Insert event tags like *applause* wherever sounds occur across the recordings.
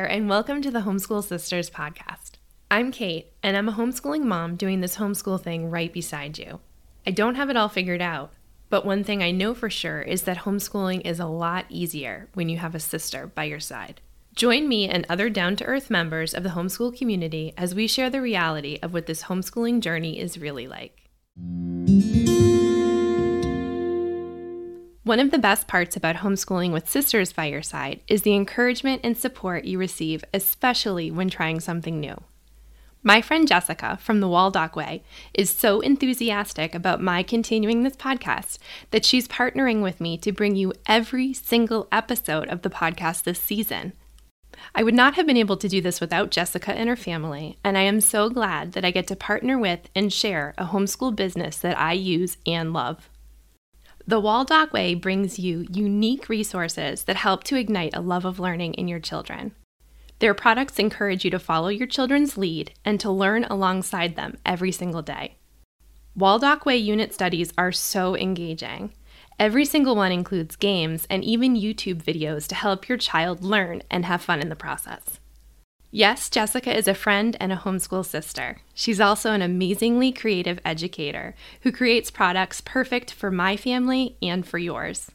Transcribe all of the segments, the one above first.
There, and welcome to the Homeschool Sisters podcast. I'm Cait, and I'm a homeschooling mom doing this homeschool thing right beside you. I don't have it all figured out, but one thing I know for sure is that homeschooling is a lot easier when you have a sister by your side. Join me and other down to earth members of the homeschool community as we share the reality of what this homeschooling journey is really like. One of the best parts about homeschooling with sisters by your side is the encouragement and support you receive, especially when trying something new. My friend Jessica from the Waldock Way is so enthusiastic about my continuing this podcast that she's partnering with me to bring you every single episode of the podcast this season. I would not have been able to do this without Jessica and her family, and I am so glad that I get to partner with and share a homeschool business that I use and love. The Waldock Way brings you unique resources that help to ignite a love of learning in your children. Their products encourage you to follow your children's lead and to learn alongside them every single day. Waldock Way unit studies are so engaging. Every single one includes games and even YouTube videos to help your child learn and have fun in the process. Yes, Jessica is a friend and a homeschool sister. She's also an amazingly creative educator who creates products perfect for my family and for yours.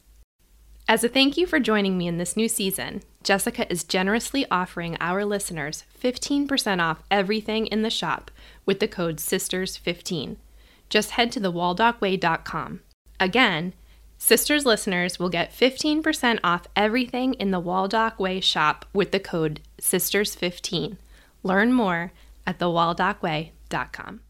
As a thank you for joining me in this new season, Jessica is generously offering our listeners 15% off everything in the shop with the code SISTERS15. Just head to thewaldockway.com. Again, Sisters listeners will get 15% off everything in the Waldock Way shop with the code SISTERS15. Learn more at thewaldockway.com.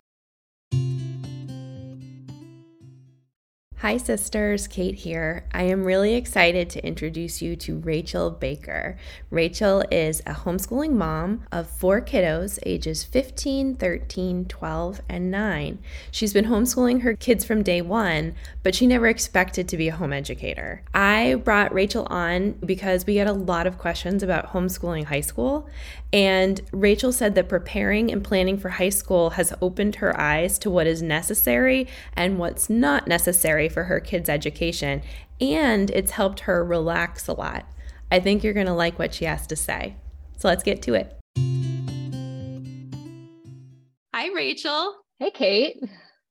Hi, sisters. Cait here. I am really excited to introduce you to Rachel Baker. Rachel is a homeschooling mom of four kiddos, ages 15, 13, 12, and 9. She's been homeschooling her kids from day one, but she never expected to be a home educator. I brought Rachel on because we get a lot of questions about homeschooling high school, and Rachel said that preparing and planning for high school has opened her eyes to what is necessary and what's not necessary for her kids' education, and it's helped her relax a lot. I think you're going to like what she has to say. So let's get to it. Hi, Rachel. Hey, Cait.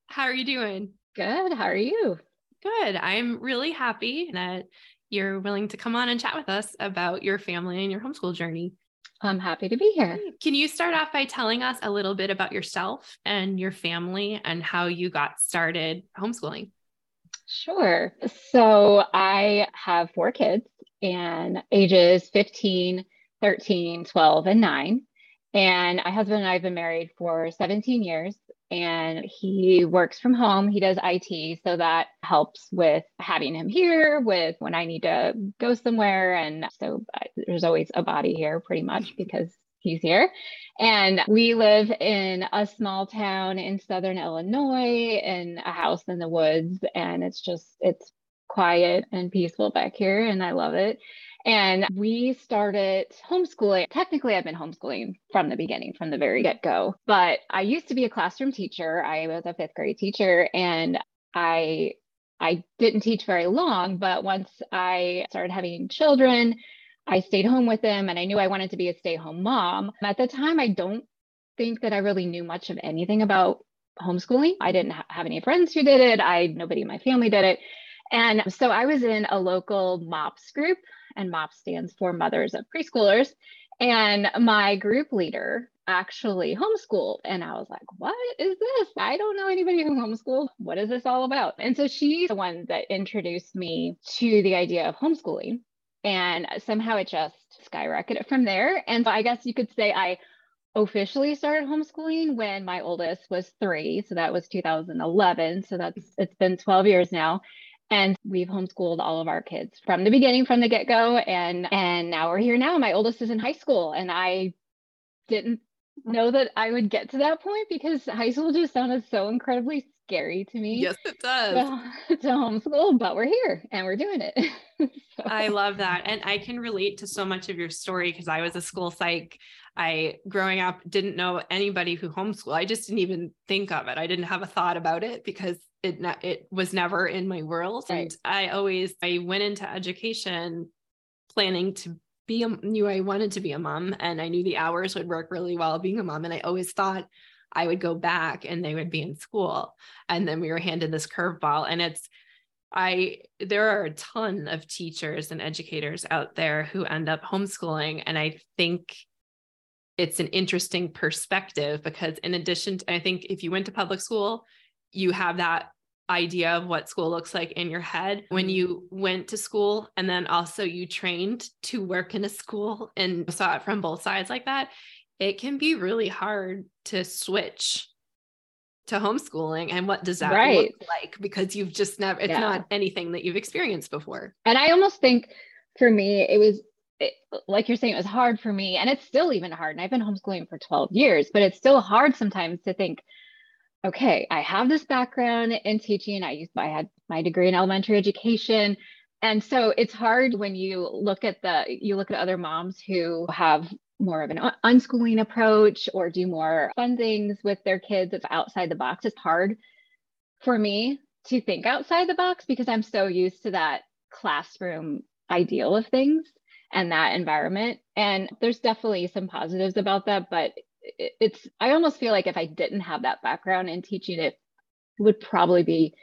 How are you doing? Good. How are you? Good. I'm really happy that you're willing to come on and chat with us about your family and your homeschool journey. I'm happy to be here. Can you start off by telling us a little bit about yourself and your family and how you got started homeschooling? Sure. So I have four kids and ages 15, 13, 12, and 9. And my husband and I have been married for 17 years and he works from home. He does IT, so that helps with having him here, with when I need to go somewhere. And so there's always a body here pretty much because he's here. And we live in a small town in southern Illinois in a house in the woods. And it's just, it's quiet and peaceful back here. And I love it. And we started homeschooling. Technically, I've been homeschooling from the beginning, from the very get go. But I used to be a classroom teacher. I was a fifth grade teacher and I I didn't teach very long, but once I started having children, I stayed home with them and I knew I wanted to be a stay home mom. At the time, I don't think that I really knew much of anything about homeschooling. I didn't have any friends who did it. I nobody in my family did it. And so I was in a local MOPS group, and MOPS stands for Mothers of Preschoolers. And my group leader actually homeschooled. And I was like, what is this? I don't know anybody who homeschooled. What is this all about? And so she's the one that introduced me to the idea of homeschooling. And somehow it just skyrocketed from there. And I guess you could say I officially started homeschooling when my oldest was three. So that was 2011. So that's it's been 12 years now and we've homeschooled all of our kids from the beginning from the get-go and and now we're here now my oldest is in high school and i didn't know that i would get to that point because high school just sounded so incredibly scary to me yes it does to, *laughs* to homeschool but we're here and we're doing it *laughs* so. i love that and i can relate to so much of your story because i was a school psych I growing up didn't know anybody who homeschool. I just didn't even think of it. I didn't have a thought about it because it it was never in my world. Right. And I always I went into education planning to be a, knew I wanted to be a mom and I knew the hours would work really well being a mom. And I always thought I would go back and they would be in school. And then we were handed this curveball. And it's, I, there are a ton of teachers and educators out there who end up homeschooling. And I think it's an interesting perspective because, in addition to, I think if you went to public school, you have that idea of what school looks like in your head when you went to school and then also you trained to work in a school and saw it from both sides like that it can be really hard to switch to homeschooling and what does that right. look like because you've just never it's yeah. not anything that you've experienced before and i almost think for me it was it, like you're saying it was hard for me and it's still even hard and i've been homeschooling for 12 years but it's still hard sometimes to think okay, I have this background in teaching. I used I had my degree in elementary education. And so it's hard when you look at the you look at other moms who have more of an unschooling approach or do more fun things with their kids It's outside the box. It's hard for me to think outside the box because I'm so used to that classroom ideal of things and that environment. And there's definitely some positives about that, but it's i almost feel like if i didn't have that background in teaching it would probably be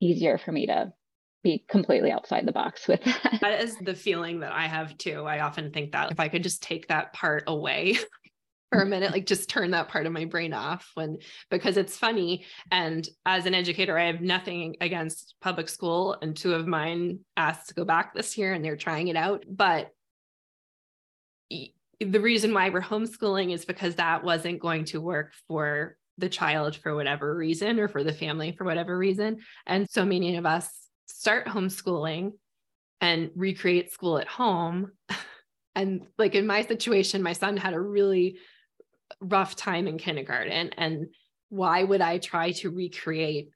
easier for me to be completely outside the box with that. That is the feeling that I have too. I often think that if I could just take that part away *laughs* for a minute, like just turn that part of my brain off when because it's funny. And as an educator, I have nothing against public school. And two of mine asked to go back this year and they're trying it out. But the reason why we're homeschooling is because that wasn't going to work for the child for whatever reason or for the family for whatever reason. And so many of us start homeschooling and recreate school at home. *laughs* And like in my situation, my son had a really rough time in kindergarten. And why would I try to recreate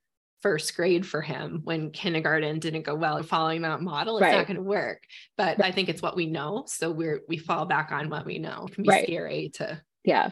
first grade for him when kindergarten didn't go well following that model it's right. not going to work but right. i think it's what we know so we're we fall back on what we know it can be right. scary to yeah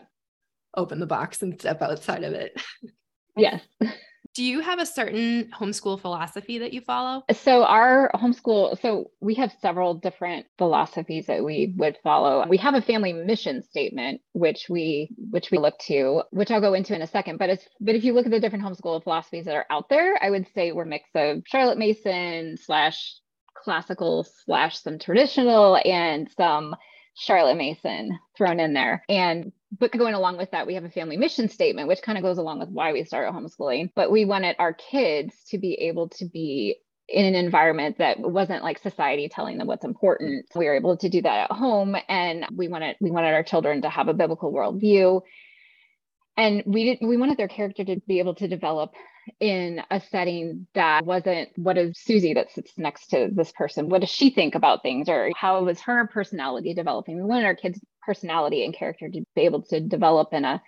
open the box and step outside of it *laughs* yes *laughs* do you have a certain homeschool philosophy that you follow? So our homeschool, so we have several different philosophies that we would follow. We have a family mission statement, which we which we look to, which I'll go into in a second. But it's but if you look at the different homeschool philosophies that are out there, I would say we're mix of Charlotte Mason slash classical slash some traditional and some Charlotte Mason thrown in there. And but going along with that, we have a family mission statement, which kind of goes along with why we started homeschooling. But we wanted our kids to be able to be in an environment that wasn't like society telling them what's important. We were able to do that at home, and we wanted we wanted our children to have a biblical worldview, and we did we wanted their character to be able to develop in a setting that wasn't what is Susie that sits next to this person? What does she think about things or how was her personality developing? We wanted our kids' personality and character to be able to develop in a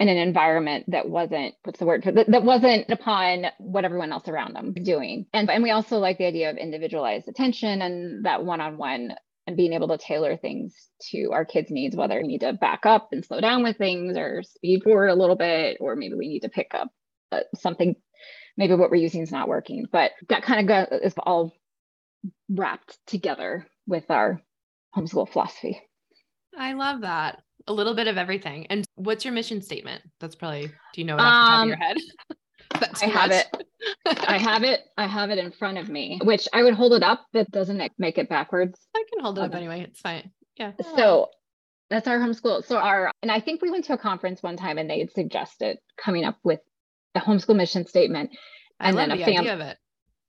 in an environment that wasn't what's the word for that, that wasn't upon what everyone else around them doing. And and we also like the idea of individualized attention and that one-on-one and being able to tailor things to our kids' needs, whether we need to back up and slow down with things or speed forward a little bit, or maybe we need to pick up something maybe what we're using is not working but that kind of go, is all wrapped together with our homeschool philosophy i love that a little bit of everything and what's your mission statement that's probably do you know it off the top um, of your head *laughs* I have it. I have it. I have it in front of me, which I would hold it up. That doesn't make it backwards. I can hold it up anyway. It's fine. Yeah. So that's our homeschool. So our, and I think we went to a conference one time and they had suggested coming up with a homeschool mission statement and then a the family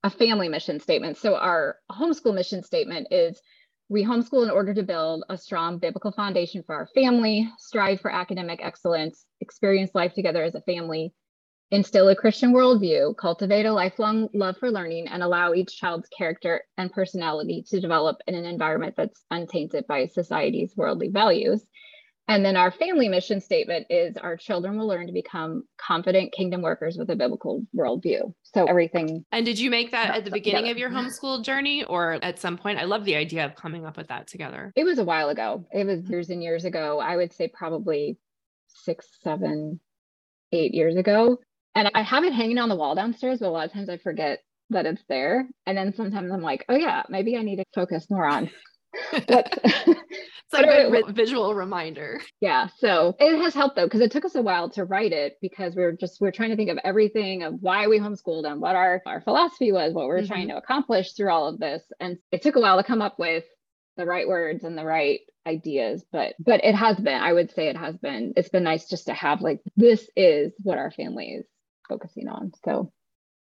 a family mission statement. So our homeschool mission statement is we homeschool in order to build a strong biblical foundation for our family, strive for academic excellence, experience life together as a family, instill a Christian worldview, cultivate a lifelong love for learning, and allow each child's character and personality to develop in an environment that's untainted by society's worldly values. And then our family mission statement is our children will learn to become confident kingdom workers with a biblical worldview. So everything. And did you make that at the beginning together. of your homeschool journey or at some point? I love the idea of coming up with that together. It was a while ago. It was mm-hmm. years and years ago. I would say probably six, seven, eight years ago. And I have it hanging on the wall downstairs, but a lot of times I forget that it's there. And then sometimes I'm like, oh yeah, maybe I need to focus more on *laughs* it's like a good visual reminder. Yeah. So it has helped though, because it took us a while to write it because we are just we are trying to think of everything of why we homeschooled and what our, our philosophy was, what we are mm-hmm. trying to accomplish through all of this. And it took a while to come up with the right words and the right ideas but but it has been i would say it has been it's been nice just to have like this is what our family is focusing on so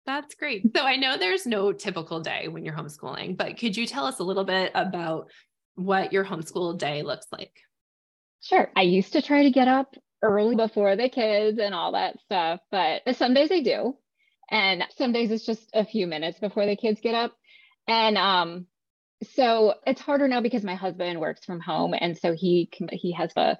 that's great. So i know there's no typical day when you're homeschooling but could you tell us a little bit about what your homeschool day looks like? Sure. I used to try to get up early before the kids and all that stuff but some days i do and some days it's just a few minutes before the kids get up. And um so it's harder now because my husband works from home and so he he has a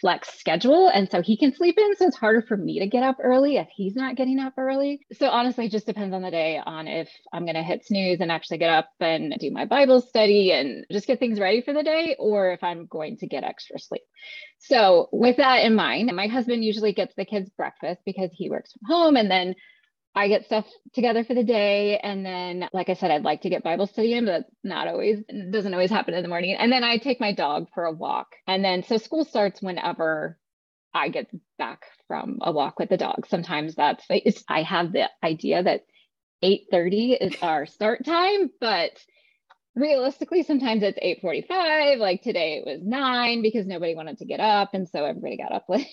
flex schedule and so he can sleep in so it's harder for me to get up early if he's not getting up early. So honestly it just depends on the day on if i'm going to hit snooze and actually get up and do my bible study and just get things ready for the day or if i'm going to get extra sleep. So with that in mind my husband usually gets the kids breakfast because he works from home and then I get stuff together for the day. And then, like I said, I'd like to get Bible study in, but not always, doesn't always happen in the morning. And then I take my dog for a walk. And then, so school starts whenever I get back from a walk with the dog. Sometimes that's, I have the idea that 8.30 is our start time, but realistically sometimes it's 8.45 like today it was 9 because nobody wanted to get up and so everybody got up *laughs* late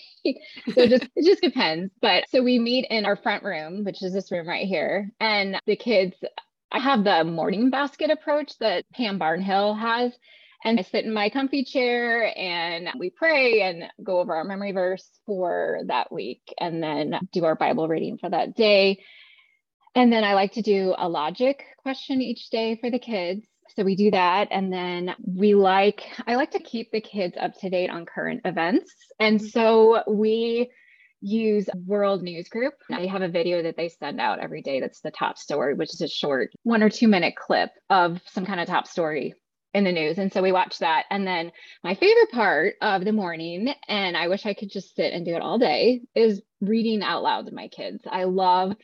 so just it just depends but so we meet in our front room which is this room right here and the kids i have the morning basket approach that pam barnhill has and I sit in my comfy chair and we pray and go over our memory verse for that week and then do our Bible reading for that day. And then I like to do a logic question each day for the kids. So we do that. And then we like, I like to keep the kids up to date on current events. And mm-hmm. so we use World News Group. They have a video that they send out every day that's the top story, which is a short one or two minute clip of some kind of top story in the news. And so we watch that. And then my favorite part of the morning, and I wish I could just sit and do it all day, is reading out loud to my kids. I love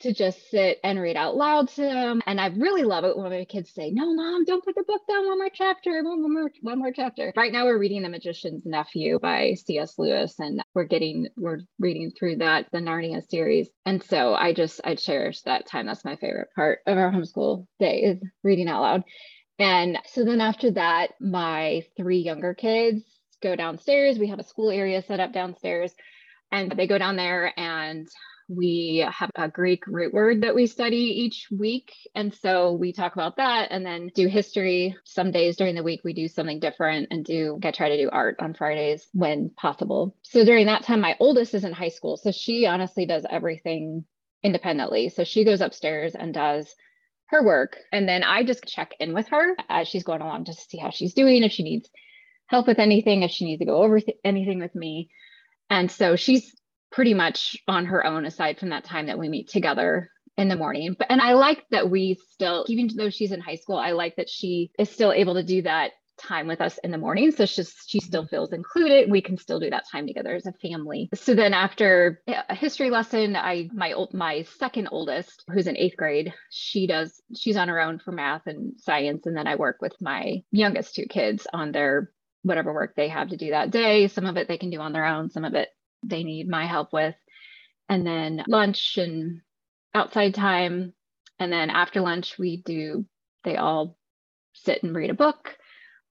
to just sit and read out loud to them. And I really love it when my kids say, No, mom, don't put the book down. One more chapter, one more, one more chapter. Right now we're reading The Magician's Nephew by C.S. Lewis, and we're getting we're reading through that, the Narnia series. And so I just I cherish that time. That's my favorite part of our homeschool day is reading out loud. And so then after that, my three younger kids go downstairs. We have a school area set up downstairs. And they go down there and we have a Greek root word that we study each week. And so we talk about that and then do history. Some days during the week, we do something different and do, I try to do art on Fridays when possible. So during that time, my oldest is in high school. So she honestly does everything independently. So she goes upstairs and does her work. And then I just check in with her as she's going along just to see how she's doing, if she needs help with anything, if she needs to go over th- anything with me. And so she's pretty much on her own aside from that time that we meet together in the morning. But and I like that we still, even though she's in high school, I like that she is still able to do that time with us in the morning. So she's, she still feels included. We can still do that time together as a family. So then after a history lesson, I my old my second oldest, who's in eighth grade, she does she's on her own for math and science. And then I work with my youngest two kids on their whatever work they have to do that day. Some of it they can do on their own, some of it they need my help with. And then lunch and outside time. And then after lunch, we do, they all sit and read a book.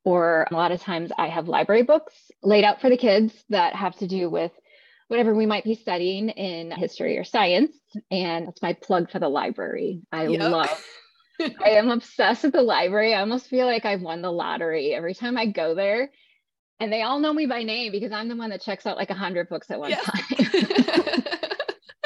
Or a lot of times I have library books laid out for the kids that have to do with whatever we might be studying in history or science. And that's my plug for the library. I yep. love *laughs* I am obsessed with the library. I almost feel like I've won the lottery every time I go there and they all know me by name because I'm the one that checks out like a hundred books at one time.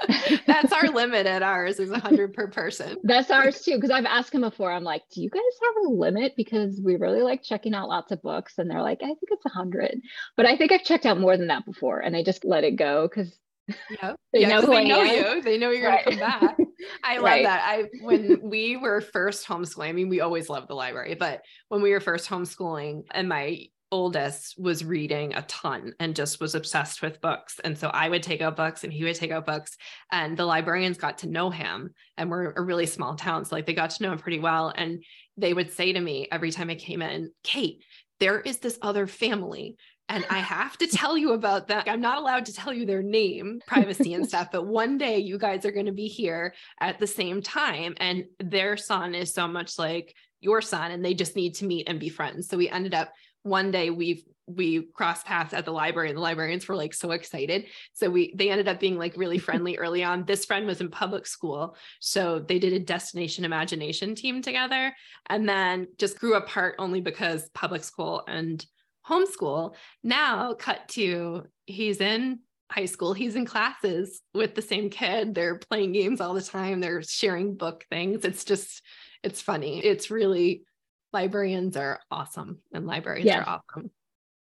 *laughs* That's our limit at ours is a hundred per person. That's ours too. Cause I've asked them before. I'm like, do you guys have a limit? Because we really like checking out lots of books. And they're like, I think it's a hundred. But I think I've checked out more than that before. And I just let it go because yeah. *laughs* they yeah, know who they know you. They know you're right. gonna come back. I love right. that. I when we were first homeschooling, I mean, we always loved the library, but when we were first homeschooling and my oldest was reading a ton and just was obsessed with books. And so I would take out books and he would take out books. And the librarians got to know him. And we're a really small town. So like they got to know him pretty well. And they would say to me every time I came in, Cait, there is this other family and I have to tell you about that. I'm not allowed to tell you their name, privacy and stuff, but *laughs* one day you guys are going to be here at the same time. And their son is so much like your son, and they just need to meet and be friends. So we ended up one day we've we crossed paths at the library and the librarians were like so excited. So we they ended up being like really friendly *laughs* early on. This friend was in public school so they did a destination imagination team together and then just grew apart only because public school and homeschool now cut to he's in high school he's in classes with the same kid. They're playing games all the time they're sharing book things. It's just it's funny. It's really librarians are awesome and libraries yes. are awesome.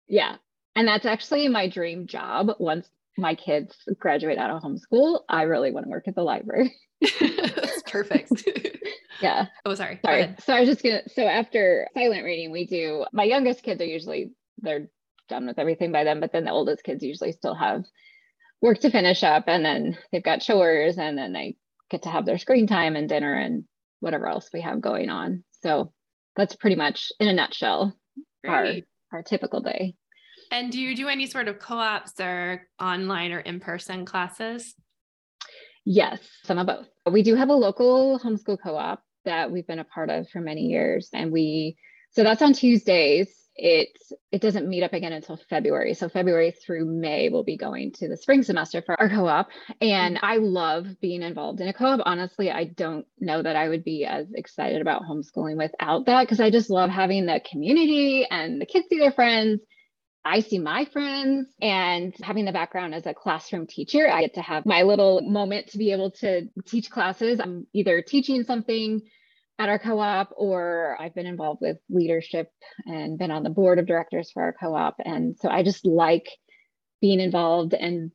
Yeah. And that's actually my dream job. Once my kids graduate out of homeschool, I really want to work at the library. *laughs* that's perfect. *laughs* yeah. Oh, sorry. Sorry. So I was just gonna so after silent reading, we do my youngest kids are usually they're done with everything by then, but then the oldest kids usually still have work to finish up and then they've got chores and then they get to have their screen time and dinner and whatever else we have going on. So that's pretty much in a nutshell our our typical day. And do you do any sort of co-ops or online or in-person classes? Yes, some of both. We do have a local homeschool co-op that we've been a part of for many years and we so that's on Tuesdays it it doesn't meet up again until February. So February through May we'll be going to the spring semester for our co-op and mm-hmm. I love being involved in a co-op. Honestly, I don't know that I would be as excited about homeschooling without that because I just love having the community and the kids see their friends. I see my friends and having the background as a classroom teacher, I get to have my little moment to be able to teach classes. I'm either teaching something at our co-op or I've been involved with leadership and been on the board of directors for our co-op. And so I just like being involved and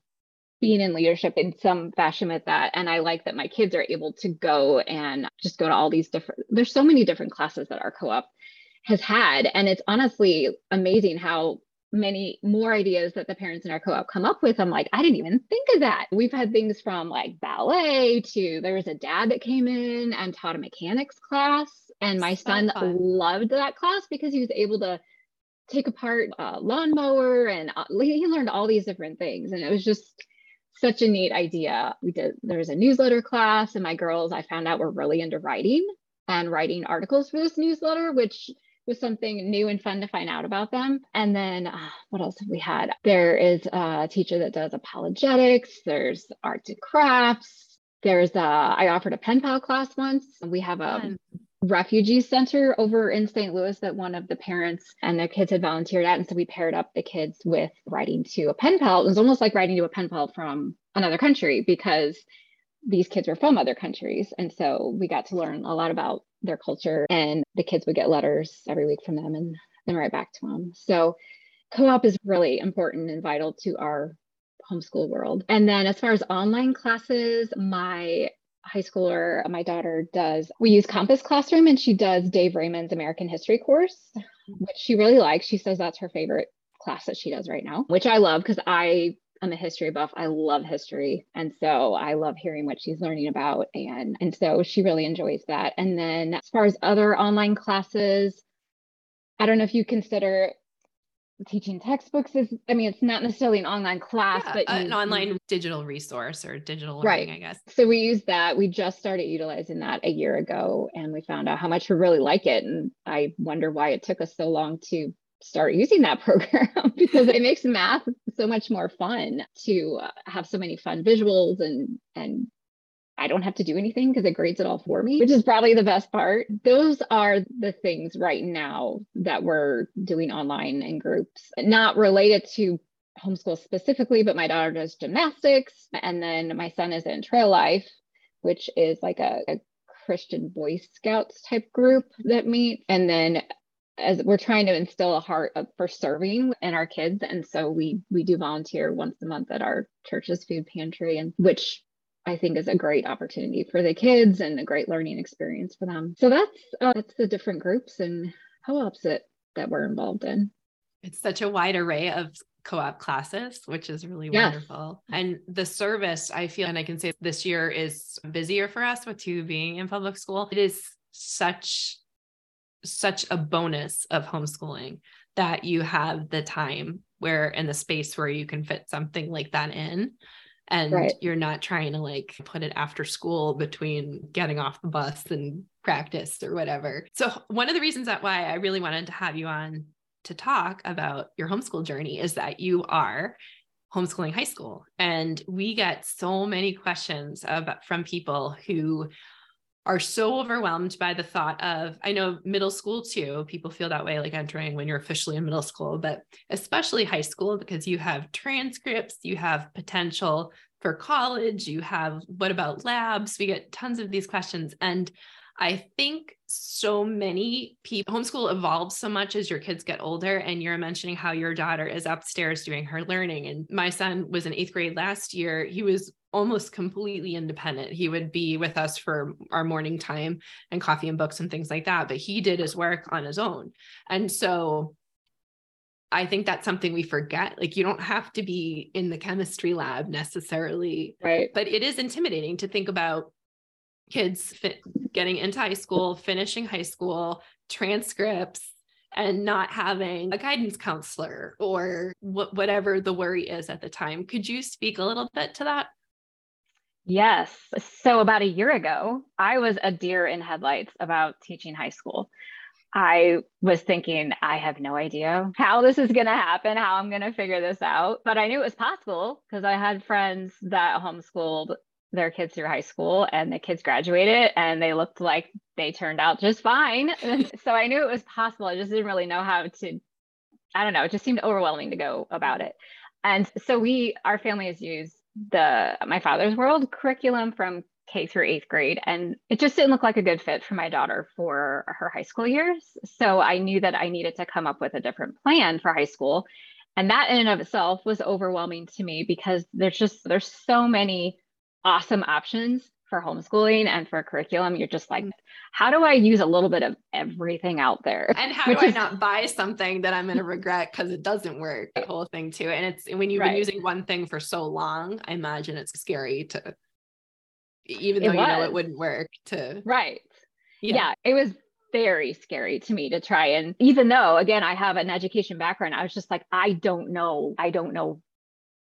being in leadership in some fashion with that. And I like that my kids are able to go and just go to all these different, there's so many different classes that our co-op has had. And it's honestly amazing how many more ideas that the parents in our co-op come up with. I'm like i didn't even think of that. We've had things from like ballet to there was a dad that came in and taught a mechanics class and my so son fun. loved that class because he was able to take apart a lawnmower and uh, he learned all these different things and it was just such a neat idea. We did there was a newsletter class and my girls i found out were really into writing and writing articles for this newsletter which was something new and fun to find out about them. And then uh, what else have we had? There is a teacher that does apologetics, there's arts and crafts. There's a, I offered a pen pal class once. We have a fun. refugee center over in St. Louis that one of the parents and their kids had volunteered at. And so we paired up the kids with writing to a pen pal. It was almost like writing to a pen pal from another country because these kids were from other countries. And so we got to learn a lot about their culture and the kids would get letters every week from them and then write back to them. So co-op is really important and vital to our homeschool world. And then as far as online classes, my high schooler, my daughter does, we use Compass Classroom and she does Dave Raymond's American History course, which she really likes. She says that's her favorite class that she does right now, which I love because I I'm a history buff. I love history. And so I love hearing what she's learning about. And, and so she really enjoys that. And then as far as other online classes, I don't know if you consider teaching textbooks is i mean it's not necessarily an online class yeah, but uh, you, an online digital resource or digital learning right. i guess so we use that we just started utilizing that a year ago and we found out how much we really like it and i wonder why it took us so long to start using that *laughs* program *laughs* because it makes math so much more fun to uh, have so many fun visuals and and I don't have to do anything because it grades it all for me, which is probably the best part. Those are the things right now that we're doing online in groups, not related to homeschool specifically, but my daughter does gymnastics. And then my son is in Trail Life, which is like a, a Christian Boy Scouts type group that meet. And then as we're trying to instill a heart of, for serving in our kids and so we we do volunteer once a month at our church's food pantry and which i think is a great opportunity for the kids and a great learning experience for them so that's uh, that's the different groups and co-ops that that we're involved in It's such a wide array of co-op classes, which is really wonderful. And the service, I feel, and I can say this year is busier for us with two being in public school. It is such such a bonus of homeschooling that you have the time where in the space where you can fit something like that in and right. you're not trying to like put it after school between getting off the bus and practice or whatever. So one of the reasons that why I really wanted to have you on to talk about your homeschool journey is that you are homeschooling high school and we get so many questions about from people who are so overwhelmed by the thought of i know middle school too people feel that way like entering when you're officially in middle school but especially high school because you have transcripts you have potential for college you have what about labs? We get tons of these questions and I think so many people homeschool evolves so much as your kids get older. And you're mentioning how your daughter is upstairs doing her learning. And my son was in eighth grade last year. He was almost completely independent. He would be with us for our morning time and coffee and books and things like that. But he did his work on his own. And so I think that's something we forget. Like you don't have to be in the chemistry lab necessarily. Right. But it is intimidating to think about kids getting into high school, finishing high school, transcripts, and not having a guidance counselor or wh- whatever the worry is at the time. Could you speak a little bit to that? Yes. So, about a year ago, I was a deer in headlights about teaching high school. I was thinking, I have no idea how this is going to happen, how I'm going to figure this out. But I knew it was possible because I had friends that homeschooled their kids through high school and the kids graduated and they looked like they turned out just fine. *laughs* so I knew it was possible. I just didn't really know how to, I don't know, it just seemed overwhelming to go about it. And so we, our family has used the My Father's World curriculum from K through eighth grade. And it just didn't look like a good fit for my daughter for her high school years. So I knew that I needed to come up with a different plan for high school. And that in and of itself was overwhelming to me because there's just, there's so many awesome options for homeschooling and for curriculum. You're just like, mm-hmm. how do I use a little bit of everything out there? And how do I not buy something that I'm going to regret because it doesn't work? The whole thing too. And it's when you've right. been using one thing for so long, I imagine it's scary to, even though you know it wouldn't work, to right. Yeah. yeah, it was very scary to me to try and even though again I have an education background, I was just like, I don't know, I don't know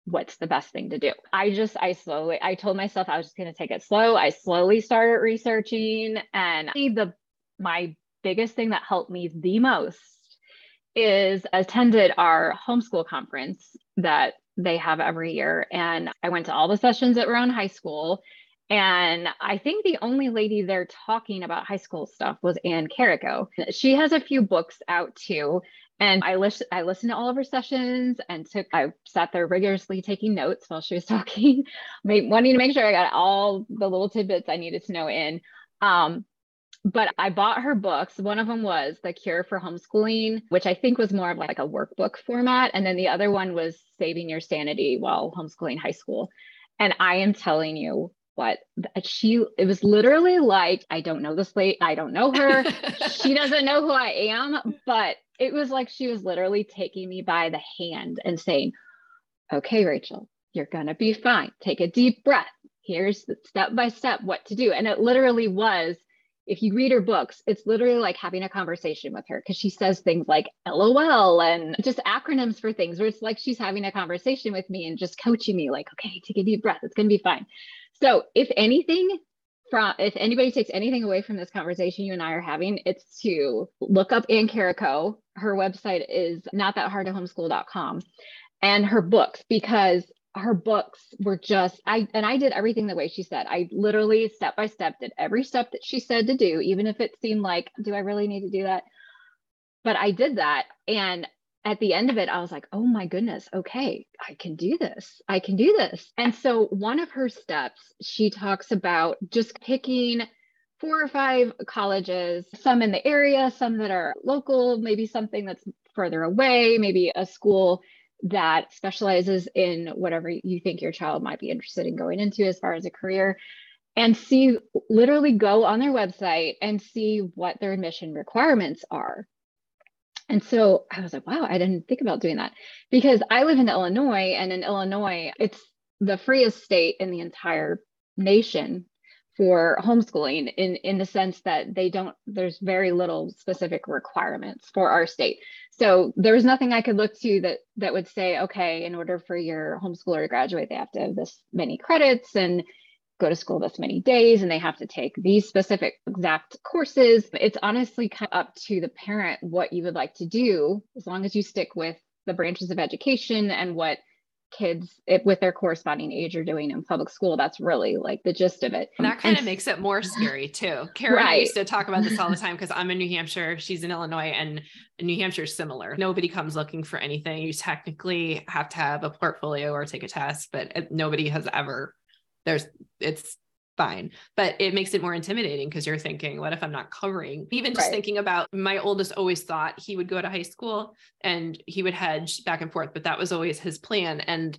what's the best thing to do. I just, I slowly, I told myself I was just going to take it slow. I slowly started researching and the, my biggest thing that helped me the most is attended our homeschool conference that they have every year. And I went to all the sessions that were on high school. And I think the only lady there talking about high school stuff was Ann Karako. She has a few books out too. And I listened, I listened to all of her sessions and took, I sat there rigorously taking notes while she was *laughs* talking, wanting to make sure I got all the little tidbits I needed to know in. Um, but I bought her books. One of them was The Cure for Homeschooling, which I think was more of like a workbook format. And then the other one was Saving Your Sanity While Homeschooling High School. And I am telling you, what she it was literally like i don't know this lady i don't know her *laughs* she doesn't know who i am but it was like she was literally taking me by the hand and saying, okay, Rachel, you're going to be fine. Take a deep breath. Here's step by step what to do. And it literally was, if you read her books, it's literally like having a conversation with her because she says things like LOL and just acronyms for things where it's like she's having a conversation with me and just coaching me, like, okay, take a deep breath. It's going to be fine. So, if anything, from if anybody takes anything away from this conversation you and I are having, it's to look up Ann Karako. Her website is not that hard to homeschool.com and her books because her books were just I and I did everything the way she said. I literally step by step did every step that she said to do, even if it seemed like, do I really need to do that? But I did that. And at the end of it, I was like, oh my goodness, okay, I can do this. I can do this. And so, one of her steps, she talks about just picking four or five colleges, some in the area, some that are local, maybe something that's further away, maybe a school that specializes in whatever you think your child might be interested in going into as far as a career and see literally go on their website and see what their admission requirements are And so I was like, wow, I didn't think about doing that. Because I live in Illinois and in Illinois, it's the freest state in the entire nation for homeschooling in in the sense that they don't there's very little specific requirements for our state. So there was nothing i could look to that that would say okay in order for your homeschooler to graduate they have to have this many credits and go to school this many days and they have to take these specific exact courses it's honestly kind of up to the parent what you would like to do as long as you stick with the branches of education and what kids it, with their corresponding age are doing in public school. That's really like the gist of it. And that um, kind and, of makes it more scary too. Karen right. used to talk about this all the time because I'm in New Hampshire, she's in Illinois, and New Hampshire is similar. Nobody comes looking for anything. You technically have to have a portfolio or take a test, but nobody has ever. There's it's fine. But it makes it more intimidating because you're thinking, what if I'm not covering? Even just right. thinking about my oldest always thought he would go to high school and he would hedge back and forth, but that was always his plan. And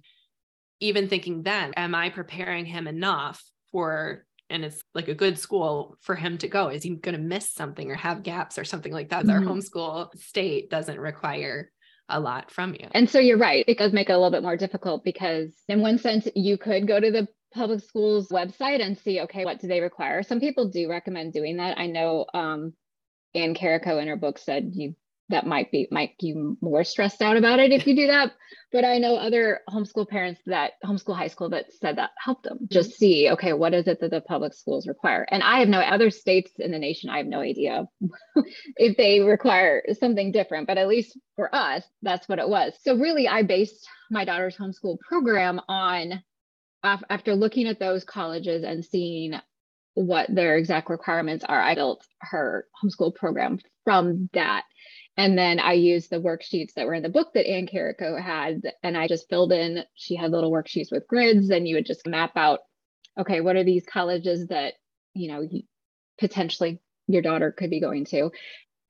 even thinking then, am I preparing him enough for and it's like a good school for him to go. Is he going to miss something or have gaps or something like that? Mm-hmm. Our homeschool state doesn't require a lot from you. And so you're right. It does make it a little bit more difficult because, in one sense, you could go to the public schools website and see, okay, what do they require? Some people do recommend doing that. I know um, Ann Karako in her book said you that might be might you more stressed out about it if you do that. But I know other homeschool parents that homeschool high school that said that helped them just mm-hmm. see, okay, what is it that the public schools require? And I have no other states in the nation, I have no idea *laughs* if they require something different, but at least for us, that's what it was. So really I based my daughter's homeschool program on after looking at those colleges and seeing what their exact requirements are, I built her homeschool program from that. And then I used the worksheets that were in the book that Ann Karako had, and I just filled in. She had little worksheets with grids, and you would just map out, okay, what are these colleges that you know potentially your daughter could be going to,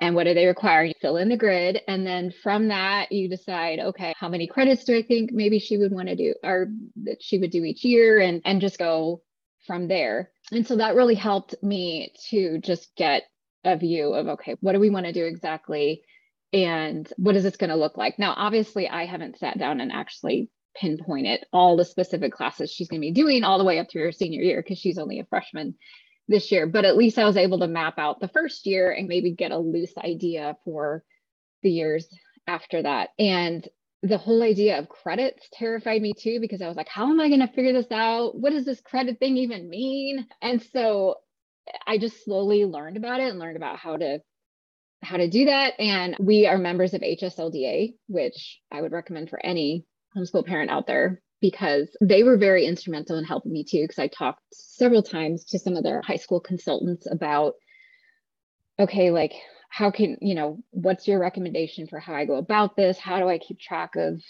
and what do they require? You fill in the grid. And then from that, you decide, okay, how many credits do I think maybe she would want to do or that she would do each year and, and just go from there. And so that really helped me to just get a view of, okay, what do we want to do exactly? And what is this going to look like? Now, obviously, I haven't sat down and actually pinpointed all the specific classes she's going to be doing all the way up through her senior year because she's only a freshman this year, but at least I was able to map out the first year and maybe get a loose idea for the years after that. And the whole idea of credits terrified me too, because I was like, how am I going to figure this out? What does this credit thing even mean? And so I just slowly learned about it and learned about how to how to do that. And we are members of HSLDA, which I would recommend for any homeschool parent out there because they were very instrumental in helping me too. Because I talked several times to some of their high school consultants about, okay, like, how can, you know, what's your recommendation for how I go about this? How do I keep track of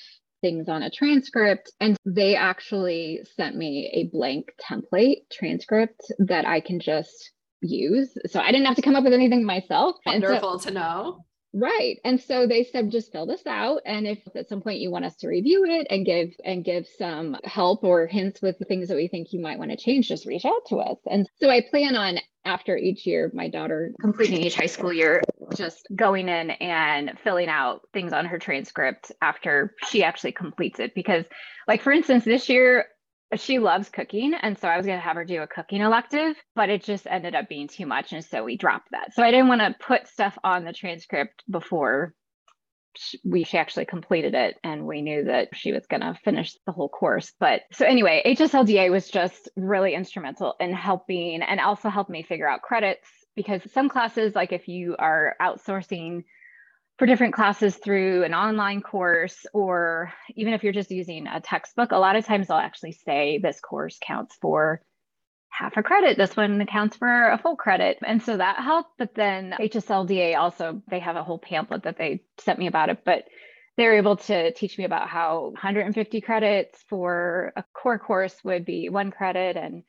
things on a transcript? And they actually sent me a blank template transcript that I can just use. So I didn't have to come up with anything myself. Wonderful so, to know. Right. And so they said just fill this out and if at some point you want us to review it and give and give some help or hints with the things that we think you might want to change just reach out to us. And so I plan on after each year my daughter completing each high school year just going in and filling out things on her transcript after she actually completes it because like for instance this year she loves cooking and so i was going to have her do a cooking elective but it just ended up being too much and so we dropped that. So i didn't want to put stuff on the transcript before we she actually completed it and we knew that she was going to finish the whole course. But so anyway hslda was just really instrumental in helping and also helped me figure out credits because some classes like if you are outsourcing for different classes through an online course, or even if you're just using a textbook, a lot of times they'll actually say this course counts for half a credit. This one accounts for a full credit. And so that helped. But then HSLDA also, they have a whole pamphlet that they sent me about it. But they're able to teach me about how 150 credits for a core course would be one credit and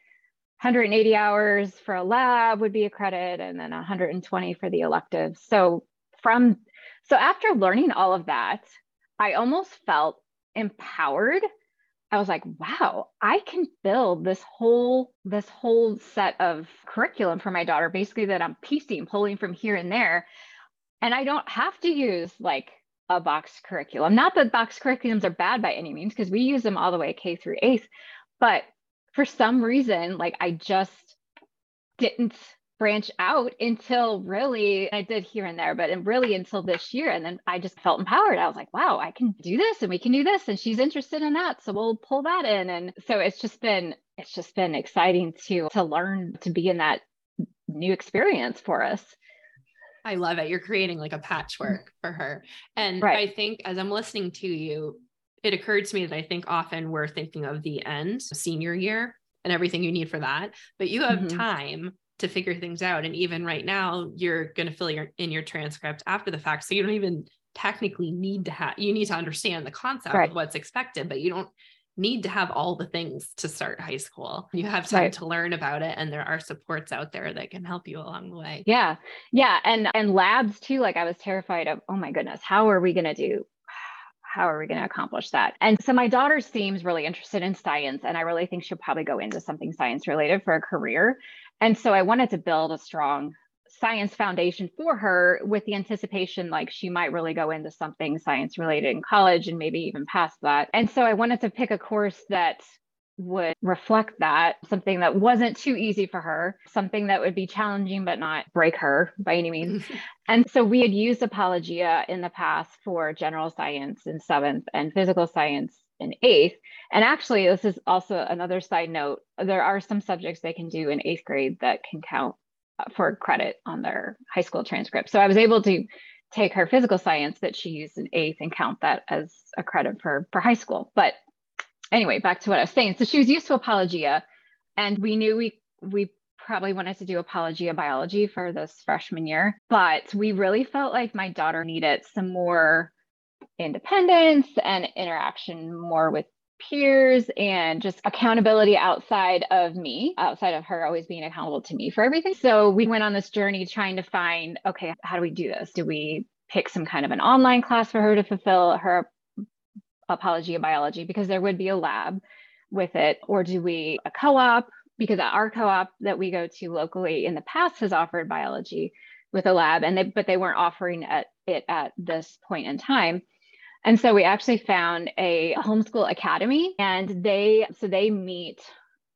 180 hours for a lab would be a credit and then 120 for the elective. So from so after learning all of that, I almost felt empowered. I was like, wow, I can build this whole this whole set of curriculum for my daughter basically that I'm piecing pulling from here and there And I don't have to use like a box curriculum. Not that box curriculums are bad by any means, because we use them all the way K through eighth. But for some reason, like I just didn't branch out until really I did here and there, but really until this year. And then I just felt empowered. I was like, wow, I can do this and we can do this. And she's interested in that. So we'll pull that in. And so it's just been it's just been exciting to to learn to be in that new experience for us. I love it. You're creating like a patchwork for her. And right. I think as I'm listening to you, it occurred to me that I think often we're thinking of the end, senior year, and everything you need for that. But you have mm-hmm. time to figure things out. And even right now, you're going to fill your in your transcript after the fact. So you don't even technically need to have you need to understand the concept right. of what's expected, but you don't need to have all the things to start high school. You have time right. to learn about it and there are supports out there that can help you along the way. Yeah. Yeah, and and labs too like I was terrified of oh my goodness, how are we going to do how are we going to accomplish that? And so my daughter seems really interested in science and I really think she'll probably go into something science related for a career. And so I wanted to build a strong science foundation for her with the anticipation like she might really go into something science related in college and maybe even past that. And so I wanted to pick a course that would reflect that, something that wasn't too easy for her, something that would be challenging but not break her by any means. *laughs* and so we had used Apologia in the past for general science in seventh and physical science in eighth. And actually, this is also another side note there are some subjects they can do in eighth grade that can count for credit on their high school transcript. So I was able to take her physical science that she used in eighth and count that as a credit for, for high school. But anyway, back to what I was saying. So she was used to Apologia, and we knew we we probably wanted to do Apologia biology for this freshman year, but we really felt like my daughter needed some more independence and interaction more with peers and just accountability outside of me, outside of her always being accountable to me for everything. So we went on this journey trying to find okay, how do we do this? Do we pick some kind of an online class for her to fulfill her Apologia biology because there would be a lab with it or do we a co-op because our co-op that we go to locally in the past has offered biology with a lab and they but they weren't offering at it at this point in time and so we actually found a homeschool academy and they so they meet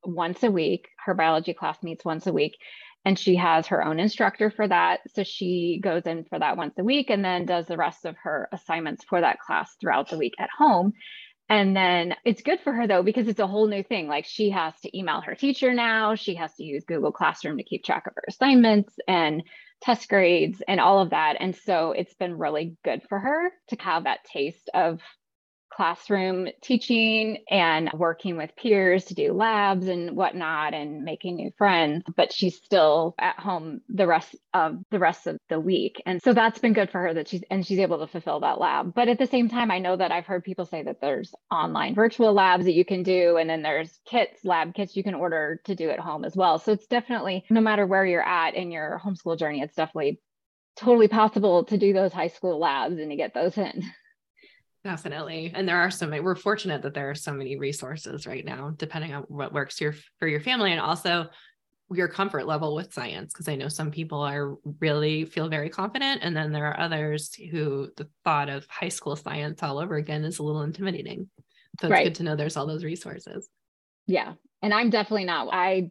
once a week. Her biology class meets once a week and she has her own instructor for that. So she goes in for that once a week and then does the rest of her assignments for that class throughout the week at home. And then it's good for her though, because it's a whole new thing. Like she has to email her teacher now, she has to use Google Classroom to keep track of her assignments and test grades and all of that. And so it's been really good for her to have that taste of classroom teaching and working with peers to do labs and whatnot and making new friends but she's still at home the rest of the rest of the week. And so that's been good for her that she's and she's able to fulfill that lab. But at the same time i know that i've heard people say that there's online virtual labs that you can do and then there's kits lab kits you can order to do at home as well. So it's definitely no matter where you're at in your homeschool journey it's definitely totally possible to do those high school labs and to get those in *laughs* Definitely. And there are so many, we're fortunate that there are so many resources right now, depending on what works your, for your family and also your comfort level with science. Cause I know some people are really feel very confident. And then there are others who the thought of high school science all over again is a little intimidating. So it's right. good to know there's all those resources. Yeah. And I'm definitely not, I,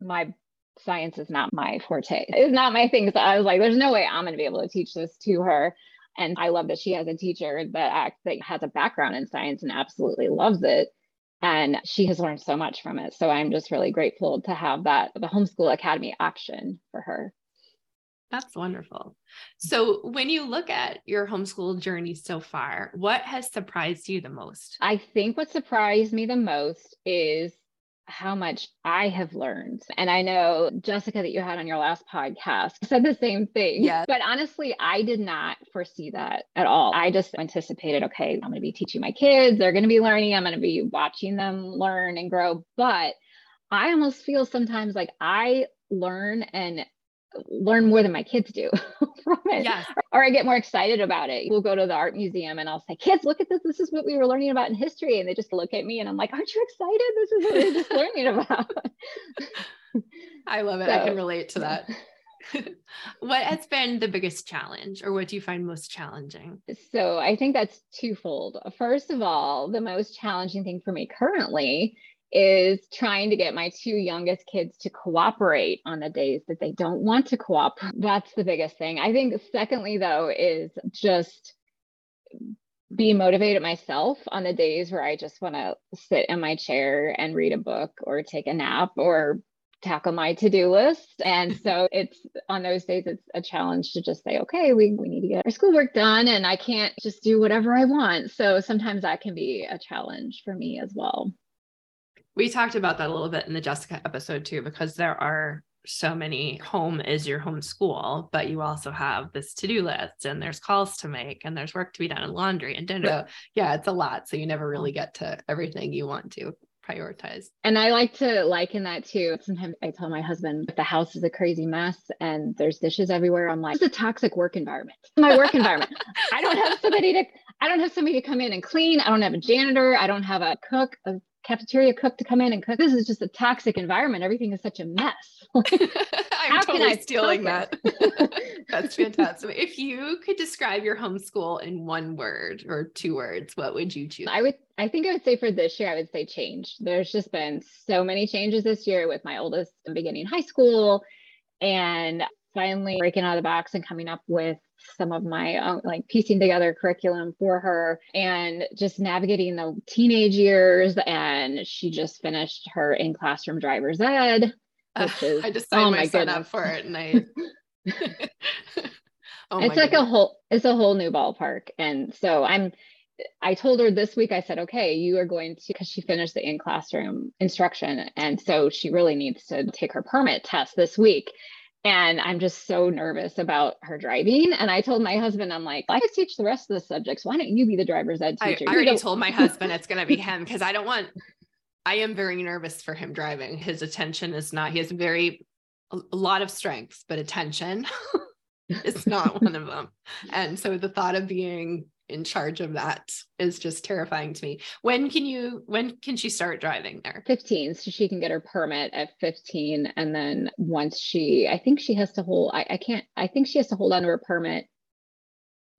my science is not my forte. It's not my thing. So I was like, there's no way I'm going to be able to teach this to her. And I love that she has a teacher that that has a background in science and absolutely loves it. And she has learned so much from it. So I'm just really grateful to have that, the Homeschool Academy option for her. That's wonderful. So, when you look at your homeschool journey so far, what has surprised you the most? I think what surprised me the most is how much I have learned. And I know Jessica that you had on your last podcast *laughs* said the same thing. Yeah. But honestly, I did not foresee that at all. I just anticipated, okay, I'm going to be teaching my kids, they're going to be learning, I'm going to be watching them learn and grow. But I almost feel sometimes like I learn and learn more than my kids do *laughs* from it. Yes. Or I get more excited about it. We'll go to the art museum and I'll say, kids, look at this. This is what we were learning about in history. And they just look at me and I'm like, aren't you excited? This is what we are just learning about. *laughs* I love it. So, I can relate to that. *laughs* what has been the biggest challenge or what do you find most challenging? So I think that's twofold. First of all, the most challenging thing for me currently is trying to get my two youngest kids to cooperate on the days that they don't want to cooperate. That's the biggest thing. I think, secondly, though, is just be motivated myself on the days where I just want to sit in my chair and read a book or take a nap or tackle my to-do list. And *laughs* so it's on those days it's a challenge to just say, okay, we, we need to get our schoolwork done and I can't just do whatever I want. So sometimes that can be a challenge for me as well. We talked about that a little bit in the Jessica episode too, because there are so many home is your home school, but you also have this to-do list and there's calls to make and there's work to be done and laundry and dinner. Yeah, it's a lot. So you never really get to everything you want to prioritize. And I like to liken that too. Sometimes I tell my husband the house is a crazy mess and there's dishes everywhere, I'm like, it's a toxic work environment. *laughs* My work environment. I don't have somebody to I don't have somebody to come in and clean. I don't have a janitor. I don't have a cook, cafeteria cook to come in and cook. This is just a toxic environment. Everything is such a mess. *laughs* *laughs* I'm totally stealing that. *laughs* That's fantastic. if you could describe your homeschool in one word or two words, what would you choose? I would I think I would say for this year, I would say change. There's just been so many changes this year with my oldest beginning high school and finally breaking out of the box and coming up with some of my own, like piecing together curriculum for her and just navigating the teenage years. And she just finished her in classroom driver's ed, uh, which is, I just signed oh my, my son up for it and I. *laughs* *laughs* oh it's like goodness. a whole, it's a whole new ballpark. And so I'm, I told her this week, I said, okay, you are going to, because she finished the in classroom instruction. And so she really needs to take her permit test this week. And I'm just so nervous about her driving. And I told my husband, I'm like, I could teach the rest of the subjects. Why don't you be the driver's ed teacher? I, I already told my husband it's going to be him because I don't want, I am very nervous for him driving. His attention is not, he has very, a lot of strengths, but attention *laughs* is not one of them. And so the thought of being in charge of that is just terrifying to me. When can you when can she start driving there? 15. So she can get her permit at 15. And then once she I think she has to hold I, I can't I think she has to hold on to her permit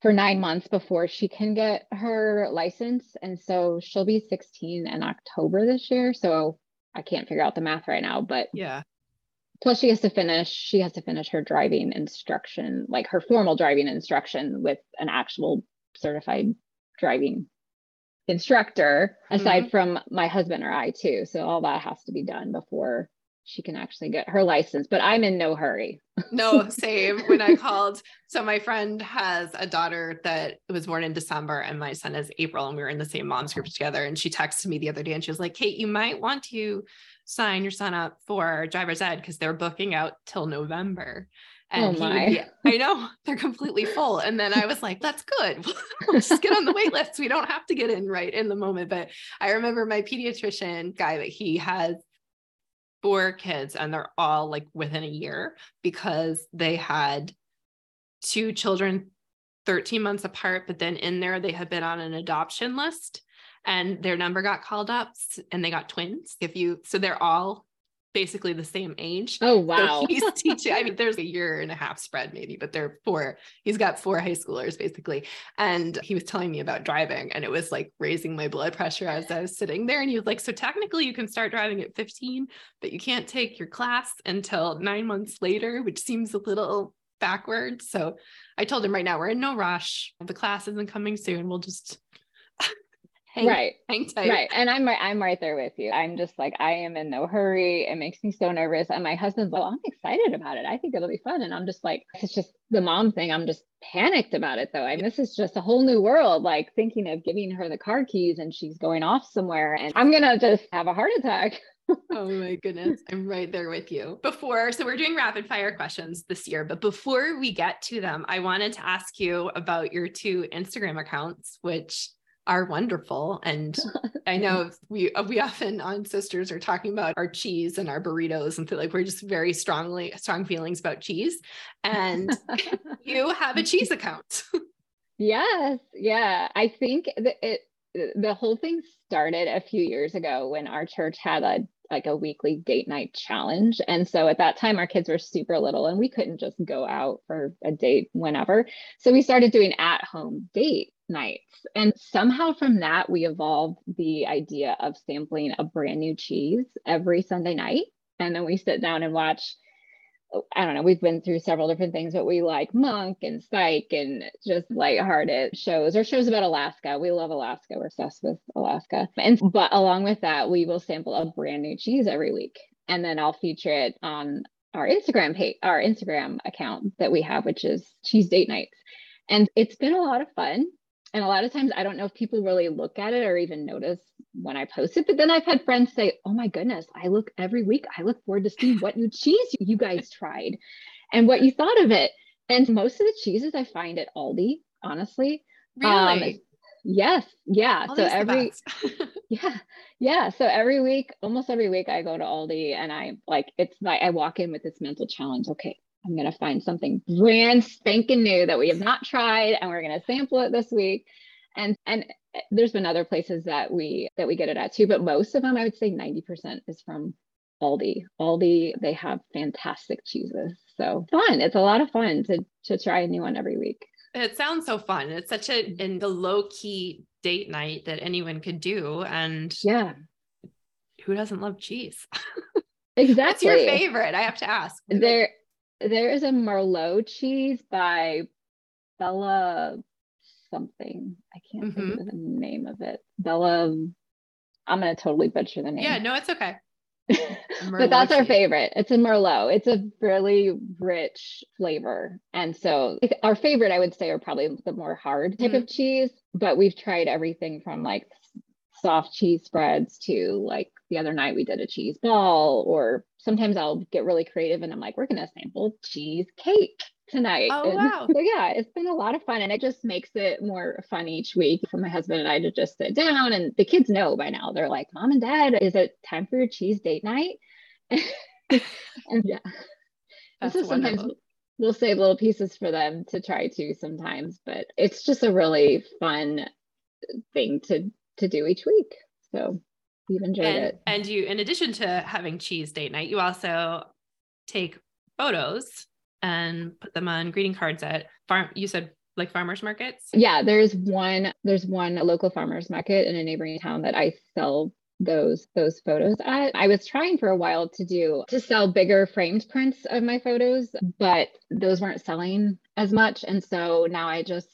for nine months before she can get her license. And so she'll be 16 in October this year. So I can't figure out the math right now, but yeah. Plus she has to finish, she has to finish her driving instruction, like her formal driving instruction with an actual certified driving instructor aside mm-hmm. from my husband or I too. So all that has to be done before she can actually get her license, but I'm in no hurry. no, same. When I *laughs* called, so my friend has a daughter that was born in December and my son is April and we were in the same mom's group together. And she texted me the other day and she was like, Cait, you might want to sign your son up for driver's ed because they're booking out till November. Oh and oh my. Be, I know *laughs* they're completely full. And then I was like, that's good. *laughs* Let's just get on the wait list. We don't have to get in right in the moment. But I remember my pediatrician guy that he has four kids and they're all like within a year because they had two children 13 months apart, but then in there they had been on an adoption list and their number got called up and they got twins. If you so they're all basically the same age. Oh wow. So *laughs* he's *laughs* teaching. I mean, there's a year and a half spread maybe, but they're four. He's got four high schoolers basically. And he was telling me about driving and it was like raising my blood pressure as I was sitting there. And he was like, so technically you can start driving at 15, but you can't take your class until nine months later, which seems a little backwards. So I told him right now, we're in no rush. The class isn't coming soon. We'll just hang, right. hang tight. Right. And i'm right i'm right there with you. I'm just like i am in no hurry. It makes me so nervous. And my husband's like well, i'm excited about it. I think it'll be fun. And i'm just like it's just the mom thing. I'm just panicked about it though. I mean, this is just a whole new world like thinking of giving her the car keys and she's going off somewhere and i'm gonna just have a heart attack. *laughs* Oh my goodness. I'm right there with you. Before, so we're doing rapid fire questions this year, but before we get to them, I wanted to ask you about your two Instagram accounts, which are wonderful. And *laughs* I know we uh, we often on sisters are talking about our cheese and our burritos and feel like we're just very strongly strong feelings about cheese. And *laughs* you have a cheese account. *laughs* yes. Yeah. I think that it the whole thing started a few years ago when our church had a like a weekly date night challenge. And so at that time, our kids were super little and we couldn't just go out for a date whenever. So we started doing at home date nights. And somehow from that, we evolved the idea of sampling a brand new cheese every Sunday night. And then we sit down and watch I don't know, we've been through several different things, but we like Monk and Psych and just lighthearted shows or shows about Alaska. We love Alaska. We're obsessed with Alaska. And but along with that, we will sample a brand new cheese every week. And then I'll feature it on our Instagram page, our Instagram account that we have, which is Cheese Date Nights. And it's been a lot of fun. And a lot of times I don't know if people really look at it or even notice when I post it. But then I've had friends say, Oh my goodness, I look every week. I look forward to seeing what new cheese you guys tried and what you thought of it. And most of the cheeses I find at Aldi, honestly. Really? Um, yes. Yeah. Aldi's so every *laughs* yeah. Yeah. So every week, almost every week I go to Aldi and I like it's like I walk in with this mental challenge. Okay, I'm going to find something brand spanking new that we have not tried and we're going to sample it this week. And and eh, there's been other places that we that we get it at too, but most of them I would say 90% is from Aldi. Aldi, they have fantastic cheeses. So fun. It's a lot of fun to to try a new one every week. It sounds so fun. It's such a mm-hmm. in the low key date night that anyone could do. And yeah, who doesn't love cheese? Exactly. *laughs* What's your favorite? I have to ask. There there is a Merlot cheese by Bella something. I can't mm-hmm. think of the name of it. Bella. I'm gonna totally butcher the name. Yeah, no, it's okay. *laughs* but that's cheese. our favorite. It's a Merlot. It's a really rich flavor. And so our favorite, I would say, are probably the more hard type mm-hmm. of cheese. But we've tried everything from like soft cheese spreads to like the other night we did a cheese ball or sometimes I'll get really creative and I'm like, we're gonna sample cheesecake tonight. Oh and wow. So yeah, it's been a lot of fun and it just makes it more fun each week for my husband and I to just sit down and the kids know by now. They're like, Mom and Dad, is it time for your cheese date night? *laughs* and yeah. That's so sometimes we'll save little pieces for them to try too sometimes, but it's just a really fun thing to to do each week. So we've enjoyed and, it. And you, in addition to having cheese date night, you also take photos and put them on greeting cards at farm. You said like farmers markets? Yeah, there's one. There's one local farmers market in a neighboring town that I sell those those photos at. I was trying for a while to do to sell bigger framed prints of my photos, but those weren't selling as much, and so now I just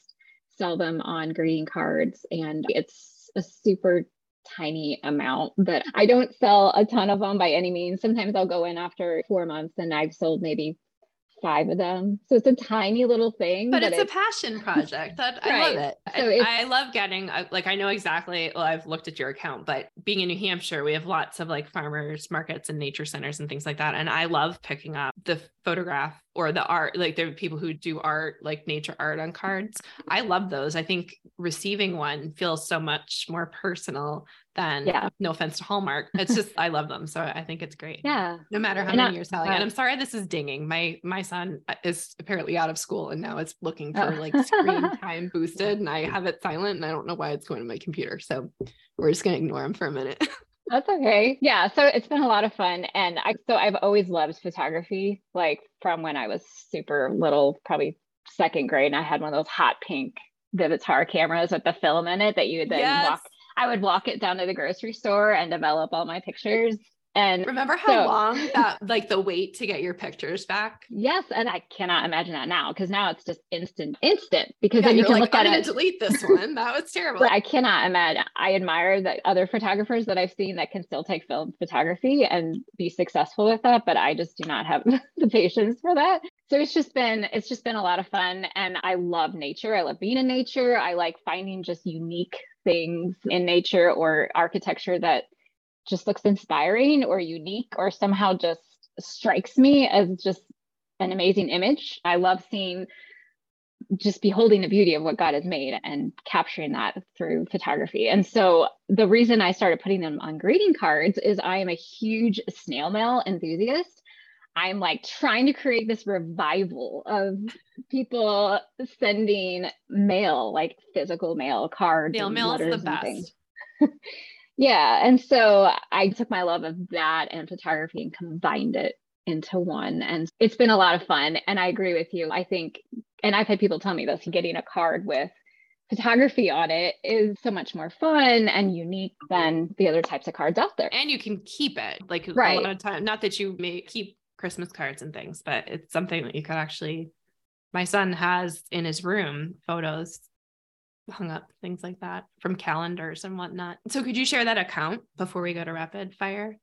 sell them on greeting cards, and it's a super tiny amount but I don't sell a ton of them by any means. Sometimes I'll go in after four months and I've sold maybe five of them. So it's a tiny little thing. But, but it's, it's, a passion project. That right. I love it. So I, I, love getting like I know exactly well, I've looked at your account, but being in New Hampshire, we have lots of like farmers markets and nature centers and things like that. And I love picking up the photograph or the art, like there are people who do art, like nature art on cards. I love those. I think receiving one feels so much more personal than yeah. no offense to Hallmark. It's just I love them. So I think it's great. Yeah. No matter how and many I, you're selling. and I'm sorry this is dinging. My my son uh, is apparently out of school and now it's looking for oh. like screen oh. *laughs* time boosted and I have it silent and I don't know why it's going to my computer. So we're just gonna ignore him for a minute. *laughs* That's okay. Yeah. So it's been a lot of fun. And I, so I've always loved photography, like from when I was super little, probably second grade. And I had one of those hot pink Vivitar cameras with the film in it that you would then yes. walk. I would walk it down to the grocery store and develop all my pictures. And remember how so, long *laughs* that like the wait to get your pictures back? Yes, and I cannot imagine that now because now it's just instant, instant. Because yeah, then you can like, look I'm at it. Delete this *laughs* one. That was terrible. but I cannot imagine. I admire that other photographers that I've seen that can still take film photography and be successful with that, but I just do not have *laughs* the patience for that. So it's just been it's just been a lot of fun, and I love nature. I love being in nature. I like finding just unique things in nature or architecture that just looks inspiring or unique or somehow just strikes me as just an amazing image. I love seeing just beholding the beauty of what God has made and capturing that through photography. And so the reason I started putting them on greeting cards is I am a huge snail mail enthusiast. I'm like trying to create this revival of people sending mail, like physical mail cards. Snail mail is the best. *laughs* Yeah. And so I took my love of that and photography and combined it into one. And it's been a lot of fun. And I agree with you. I think, and I've had people tell me this getting a card with photography on it is so much more fun and unique than the other types of cards out there. And you can keep it like right. a lot of time. Not that you may keep Christmas cards and things, but it's something that you could actually. My son has in his room photos hung up, things like that from calendars and whatnot. So could you share that account before we go to rapid fire?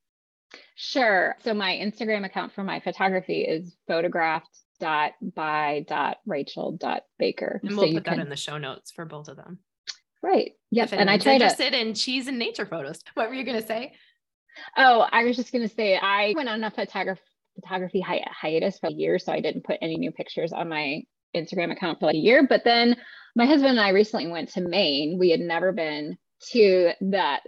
Sure. So my Instagram account for my photography is photographed dot by dot rachel dot baker and we'll so put that can... in the show notes for both of them right yep and i try to in cheese and nature photos what were you going to say oh i was just going to say i went on a photography photography hi- hiatus for a year so i didn't put any new pictures on my instagram account for like a year but then my husband and i recently went to maine we had never been to that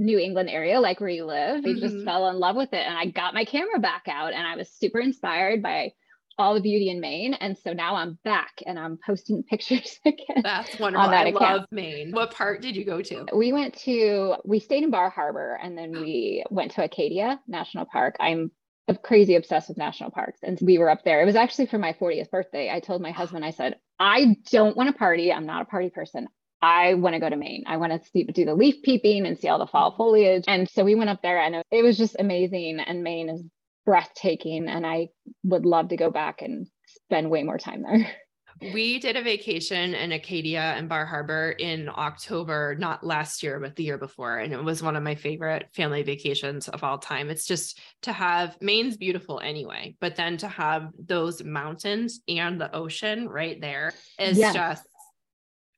New England area, like where you live. We mm-hmm. just fell in love with it. And I got my camera back out and I was super inspired by all the beauty in Maine. And so now I'm back and I'm posting *laughs* pictures again. That's wonderful. That I account. love Maine. What part did you go to? We went to, we stayed in Bar Harbor and then we went to Acadia National Park. I'm crazy obsessed with national parks. And we were up there. It was actually for my 40th birthday. I told my husband, I said, I don't want to party. I'm not a party person. I want to go to Maine. I want to see, do the leaf peeping and see all the fall foliage. And so we went up there and it was just amazing. And Maine is breathtaking and I would love to go back and spend way more time there. *laughs* We did a vacation in Acadia and Bar Harbor in October, not last year, but the year before. And it was one of my favorite family vacations of all time. It's just to have Maine's beautiful anyway, but then to have those mountains and the ocean right there is yes. just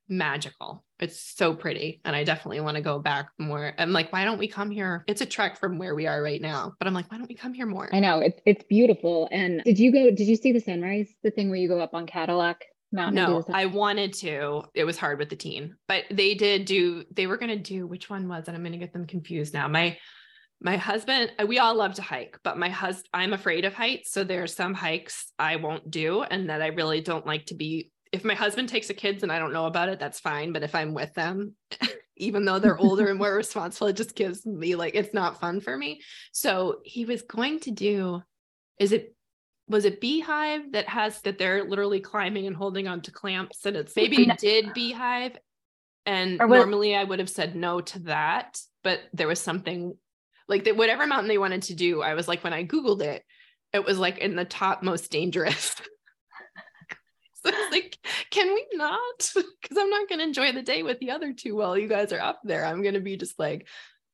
magical. It's so pretty. And I definitely want to go back more. I'm like, why don't we come here? It's a trek from where we are right now. But I'm like, why don't we come here more? I know it's it's beautiful. And did you go, did you see the sunrise? The thing where you go up on Cadillac? No, I wanted to. It was hard with the teen, but they did do, they were going to do, which one was and I'm going to get them confused now. My, my husband, uh, we all love to hike, but my husband, I'm afraid of heights. So there are some hikes I won't do and that I really don't like to be if my husband takes the kids and I don't know about it, that's fine. But if I'm with them, *laughs* even though they're older and more *laughs* responsible, it just gives me like it's not fun for me. So he was going to do, is it was it beehive that has that they're literally climbing and holding on to clamps and it's maybe did beehive and normally i would have said no to that but there was something like that whatever mountain they wanted to do i was like when i googled it it was like in the top most dangerous *laughs* so it's like, can we not? *laughs* Because I'm not going to enjoy the day with the other two while you guys are up there. I'm going to be just like,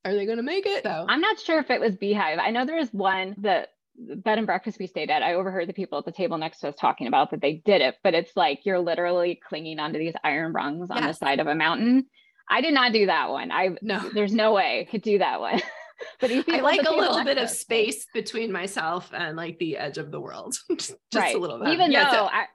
are they going to make it? No. I'm not sure if it was Beehive. I know there was one that bed and breakfast we stayed at. I overheard the people at the table next to us talking about that they did it, but it's like you're literally clinging onto these iron rungs on yes. the side of a mountain. I did not do that one. I no, there's no way I could do that one. *laughs* but I like a little bit of space between myself and like the edge of the world. *laughs* just, right. a little bit. Even yeah, though so- I,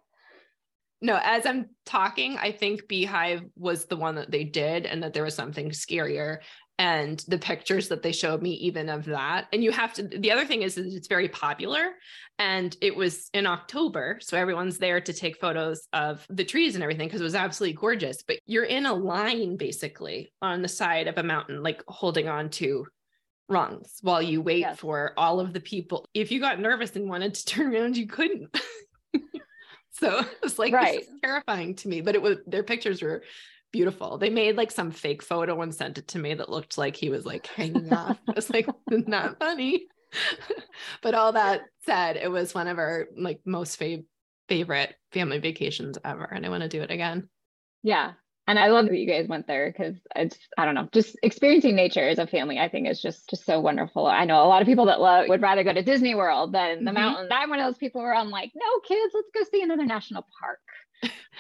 no, as I'm talking, I think Beehive was the one that they did, and that there was something scarier. And the pictures that they showed me, even of that. And you have to, the other thing is, it's very popular. And it was in October. So everyone's there to take photos of the trees and everything because it was absolutely gorgeous. But you're in a line basically on the side of a mountain, like holding on to rungs while you wait yes. for all of the people. If you got nervous and wanted to *laughs* turn around, you couldn't. *laughs* So it was like right. terrifying to me, but it was their pictures were beautiful. They made like some fake photo and sent it to me that looked like he was like hanging off. I was like, *laughs* not funny. *laughs* but all that said, it was one of our like most fav- favorite family vacations ever. And I want to do it again. Yeah and I love that you guys went there because it's I don't know, just experiencing nature as a family, I think is just just so wonderful. I know a lot of people that love would rather go to Disney World than the mm-hmm. mountains. I'm one of those people where I'm like, no, kids, let's go see another national park.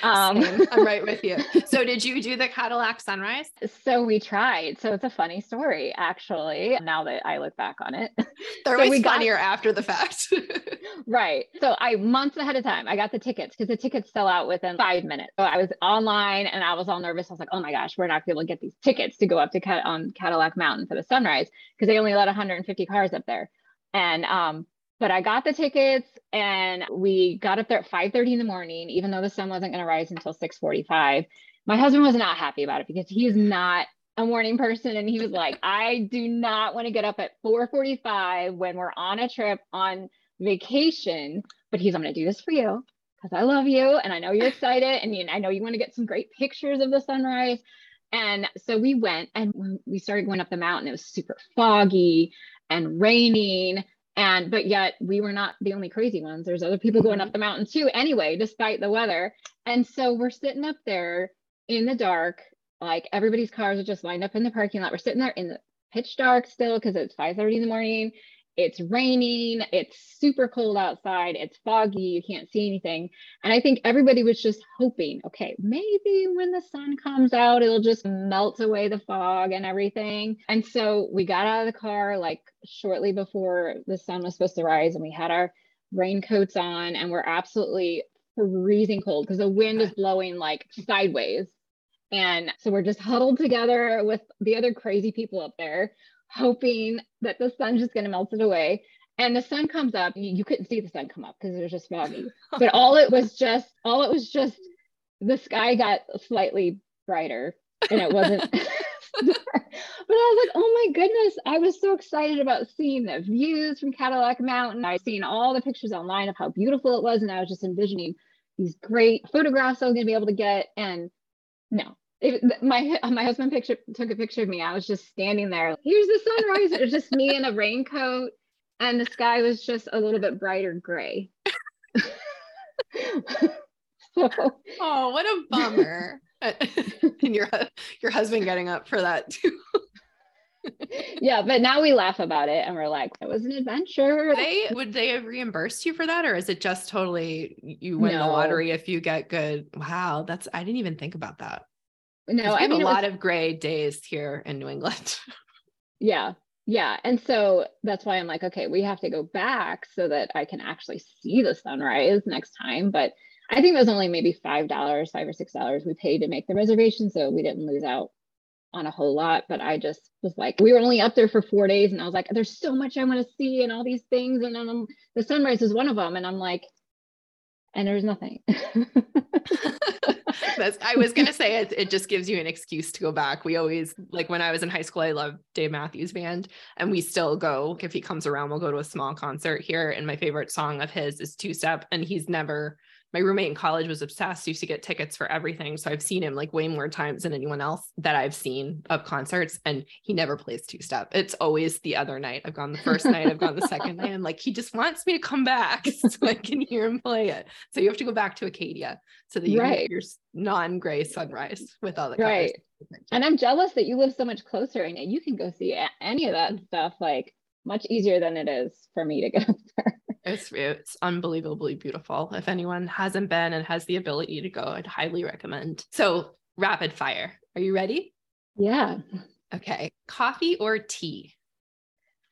Um, *laughs* I'm right with you. *laughs* So, did you do the Cadillac sunrise? So we tried. So it's a funny story, actually. Now that I look back on it, they're *laughs* so always funnier got, after the fact. right. So I months ahead of time, I got the tickets because the tickets sell out within five minutes. So I was online and I was all nervous. I was like, oh my gosh, we're not going to be able to get these tickets to go up to on um, Cadillac Mountain for the sunrise because they only let 150 cars up there. And um, but I got the tickets and we got up there at 5 30 in the morning, even though the sun wasn't going to rise until 6 45. My husband was not happy about it because he is not a morning person and he was like, I do not want to get up at 4:45 when we're on a trip on vacation, but he's I'm going to do this for you because I love you and I know you're excited and I know you want to get some great pictures of the sunrise. And so we went and we started going up the mountain. It was super foggy and raining. And but yet we were not the only crazy ones. There's other people going up mm-hmm. the mountain too, anyway, despite the weather. And so we're sitting up there in the dark, like everybody's cars are just lined up in the parking lot. We're sitting there in the pitch dark still because it's 5 30 in the morning it's raining, it's super cold outside, it's foggy, you can't see anything. And I think everybody was just hoping, okay, maybe when the sun comes out, it'll just melt away the fog and everything. And so we got out of the car like shortly before the sun was supposed to rise, and we had our raincoats on, and we're absolutely freezing cold because the wind is blowing like sideways. And so we're just huddled together with the other crazy people up there hoping that the sun's just going to melt it away. And the sun comes up. You, you couldn't see the sun come up because it was just foggy. *laughs* But all it was just, all it was just, the sky got slightly brighter, and it wasn't. *laughs* *laughs* but I was like, oh my goodness, I was so excited about seeing the views from Cadillac Mountain. I seen all the pictures online of how beautiful it was, and I was just envisioning these great photographs I was going to be able to get. And no, it, my *laughs* my husband picture took a picture of me. I was just standing there. Here's the sunrise. it was just me in a raincoat, and the sky was just a little bit brighter gray. *laughs* so, oh, what a bummer! *laughs* and your your husband getting up for that too. yeah, but now we laugh about it and we're like, it was an adventure. They would they have reimbursed you for that, or is it just totally you win no. the lottery if you get good? Wow, that's I didn't even think about that. No, I mean a lot was, of gray days here in New England. *laughs* yeah. Yeah. And so that's why I'm like, okay, we have to go back so that I can actually see the sunrise next time. But I think it was only maybe five dollars, five or six dollars we paid to make the reservation. So we didn't lose out on a whole lot. But I just was like, we were only up there for four days, and I was like, there's so much I want to see and all these things. And then um, the sunrise is one of them. And I'm like, and there's nothing. *laughs* I was gonna say it, it just gives you an excuse to go back. We always like when I was in high school, I loved Dave Matthews Band, and we still go if he comes around, we'll go to a small concert here. And my favorite song of his is Two Step, and he's never my roommate in college was obsessed, used to get tickets for everything. So I've seen him like way more times than anyone else that I've seen of concerts. And he never plays two step. It's always the other night. I've gone the first night, I've gone the second night. I'm like, he just wants me to come back *laughs* so I can hear him play it. So you have to go back to Acadia so that you right. get your non-gray sunrise with all the colors. right. And I'm jealous that you live so much closer and you can go see any of that stuff like much easier than it is for me to get up there. It's it's unbelievably beautiful. If anyone hasn't been and has the ability to go, I'd highly recommend. So, rapid fire. Are you ready? Yeah. Okay. Coffee or tea?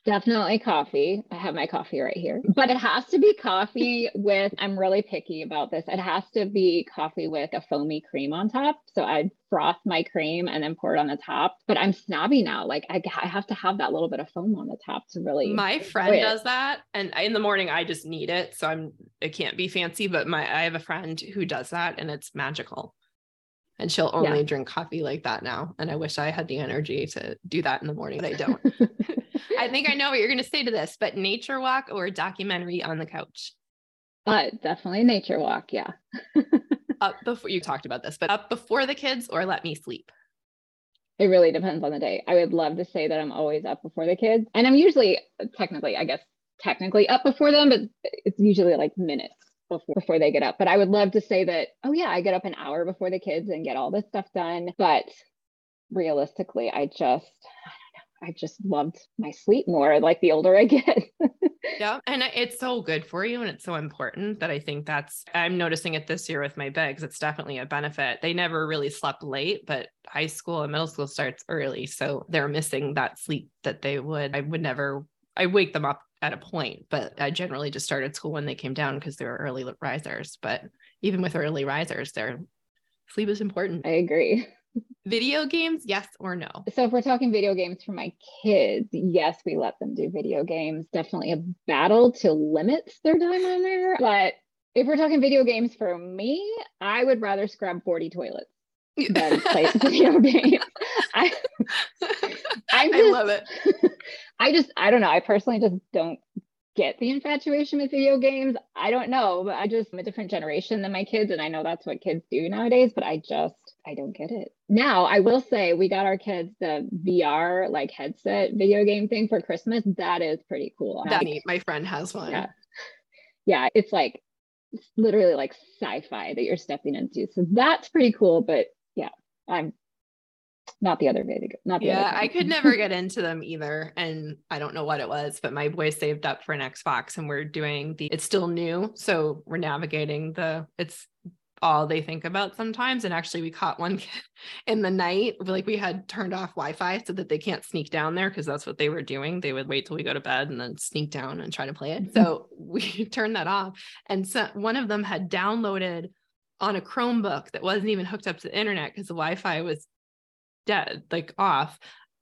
Definitely coffee. I have my coffee right here, but it has to be coffee with, I'm really picky about this. It has to be coffee with a foamy cream on top. So I froth my cream and then pour it on the top. But I'm snobby now. Like I, I have to have that little bit of foam on the top to really. My friend does that. And in the morning, I just need it. So I'm, it can't be fancy, but my, I have a friend who does that and it's magical and she'll only yeah. drink coffee like that now. And I wish I had the energy to do that in the morning, but I don't. *laughs* I think I know what you're going to say to this, but nature walk or documentary on the couch? Uh, definitely nature walk. Yeah. *laughs* up before you talked about this, but up before the kids or let me sleep? It really depends on the day. I would love to say that I'm always up before the kids. And I'm usually technically, I guess, technically up before them, but it's usually like minutes before, before they get up. But I would love to say that, oh, yeah, I get up an hour before the kids and get all this stuff done. But realistically, I just, I just loved my sleep more like the older I get. *laughs* yeah. And it's so good for you. And it's so important that I think that's, I'm noticing it this year with my bigs. It's definitely a benefit. They never really slept late, but high school and middle school starts early. So they're missing that sleep that they would. I would never, I wake them up at a point, but I generally just started school when they came down because they were early risers. But even with early risers, their sleep is important. I agree. Video games, yes or no? So, if we're talking video games for my kids, yes, we let them do video games. Definitely a battle to limit their time on there. But if we're talking video games for me, I would rather scrub 40 toilets than *laughs* play video games. I, I'm just, I love it. *laughs* I just, I don't know. I personally just don't get the infatuation with video games. I don't know, but I just I'm a different generation than my kids, and I know that's what kids do nowadays. But I just I don't get it. Now I will say we got our kids the VR like headset video game thing for Christmas. That is pretty cool. That neat. My friend has one. Yeah, yeah. It's like it's literally like sci-fi that you're stepping into. So that's pretty cool. But yeah, I'm not the other video not the yeah i could never get into them either and i don't know what it was but my boy saved up for an xbox and we're doing the it's still new so we're navigating the it's all they think about sometimes and actually we caught one *laughs* in the night like we had turned off wi-fi so that they can't sneak down there because that's what they were doing. They would wait till we go to bed and then sneak down and try to play it. Mm-hmm. So *laughs* we turned that off and so one of them had downloaded on a Chromebook that wasn't even hooked up to the internet because the Wi-Fi was dead, like off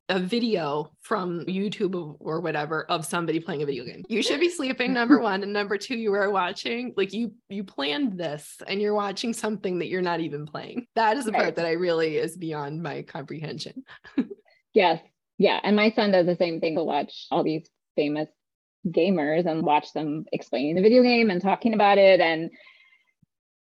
a video from YouTube or whatever of somebody playing a video game. You should be *laughs* sleeping number 1 and number 2 you are watching like you you planned this and you're watching something that you're not even playing. That is the right. part that I really is beyond my comprehension. *laughs* yes. Yeah, and my son does the same thing to watch all these famous gamers and watch them explaining the video game and talking about it and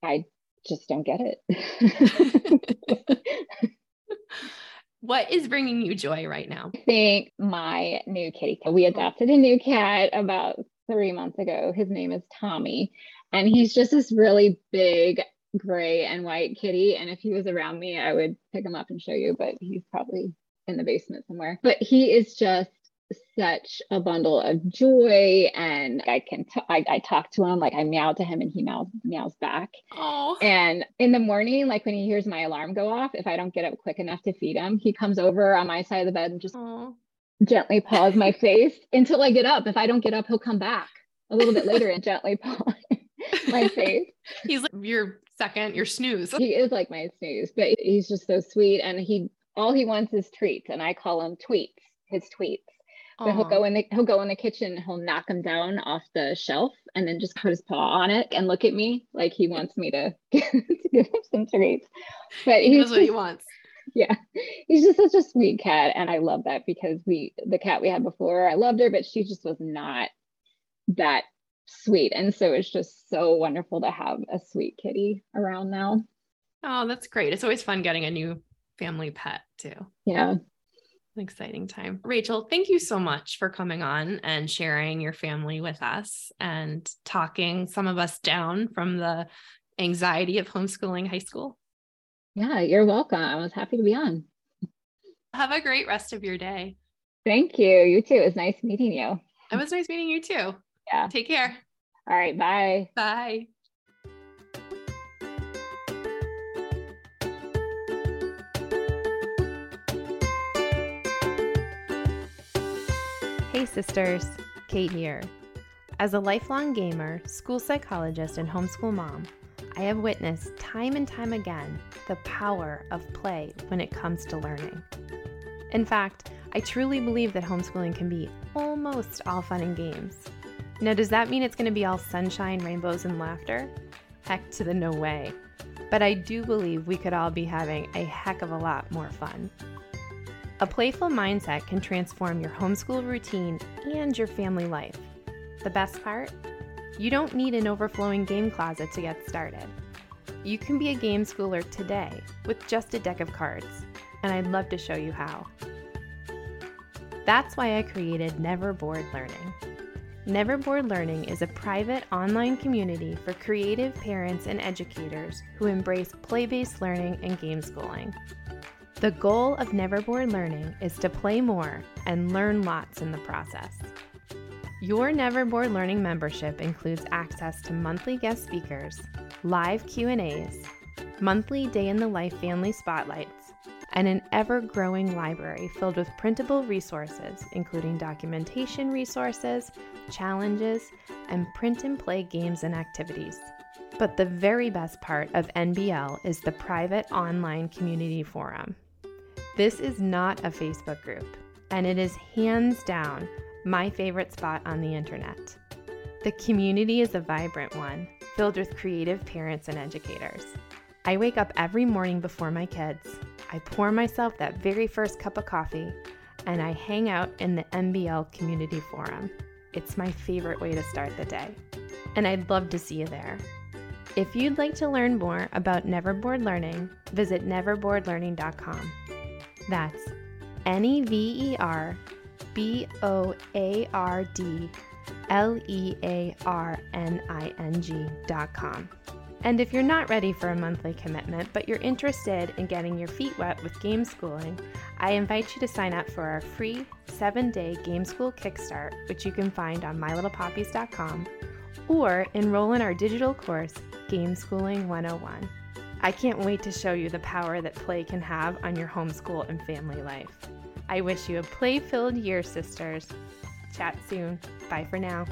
I just don't get it. *laughs* what is bringing you joy right now? I think my new kitty. We adopted a new cat about three months ago. His name is Tommy, and he's just this really big gray and white kitty. And if he was around me, I would pick him up and show you, but he's probably in the basement somewhere. But he is just such a bundle of joy and I can t- I, I talk to him like I meow to him and he meows meows back. Oh. And in the morning, like when he hears my alarm go off, if I don't get up quick enough to feed him, he comes over on my side of the bed and just Aww. gently paws my face until I get up. If I don't get up, he'll come back a little bit later and gently *laughs* paw my face. *laughs* He's like your second, your snooze. He is like my snooze, but he's just so sweet and he all he wants is treats and I call him tweets, his tweets but he'll go in the he'll go in the kitchen, he'll knock them down off the shelf and then just put his paw on it and look at me like he wants me to, *laughs* to give him some treats. But he knows what he wants. Yeah. He's just such a sweet cat. And I love that because we the cat we had before, I loved her, but she just was not that sweet. And so it's just so wonderful to have a sweet kitty around now. Oh, that's great. It's always fun getting a new family pet too. Yeah an exciting time. Rachel, thank you so much for coming on and sharing your family with us and talking some of us down from the anxiety of homeschooling high school. Yeah, you're welcome. I was happy to be on. Have a great rest of your day. Thank you. You too. It was nice meeting you. It was nice meeting you too. Yeah. Take care. All right. Bye. Bye. Hey sisters, Cait here. As a lifelong gamer, school psychologist, and homeschool mom, I have witnessed time and time again the power of play when it comes to learning. In fact, I truly believe that homeschooling can be almost all fun and games. Now, does that mean it's going to be all sunshine, rainbows, and laughter? Heck to the no way. But I do believe we could all be having a heck of a lot more fun. A playful mindset can transform your homeschool routine and your family life. The best part? You don't need an overflowing game closet to get started. You can be a game schooler today with just a deck of cards, and I'd love to show you how. That's why I created Never Bored Learning. Never Bored Learning is a private online community for creative parents and educators who embrace play based learning and game schooling. The goal of Never Bored Learning is to play more and learn lots in the process. Your Never Bored Learning membership includes access to monthly guest speakers, live Q&As, monthly day in the life family spotlights, and an ever-growing library filled with printable resources including documentation resources, challenges, and print and play games and activities. But the very best part of NBL is the private online community forum. This is not a Facebook group, and it is hands down my favorite spot on the internet. The community is a vibrant one, filled with creative parents and educators. I wake up every morning before my kids. I pour myself that very first cup of coffee and I hang out in the NBL community forum. It's my favorite way to start the day. And I'd love to see you there. If you'd like to learn more about Never Bored Learning, visit neverboredlearning.com. That's N E V E R B O A R D L E A R N I N G dot com. And if you're not ready for a monthly commitment, but you're interested in getting your feet wet with game schooling, I invite you to sign up for our free seven day game school kickstart, which you can find on mylittlepoppies.com, or enroll in our digital course, Game Schooling 101. I can't wait to show you the power that play can have on your homeschool and family life. I wish you a play filled year, sisters. Chat soon. Bye for now.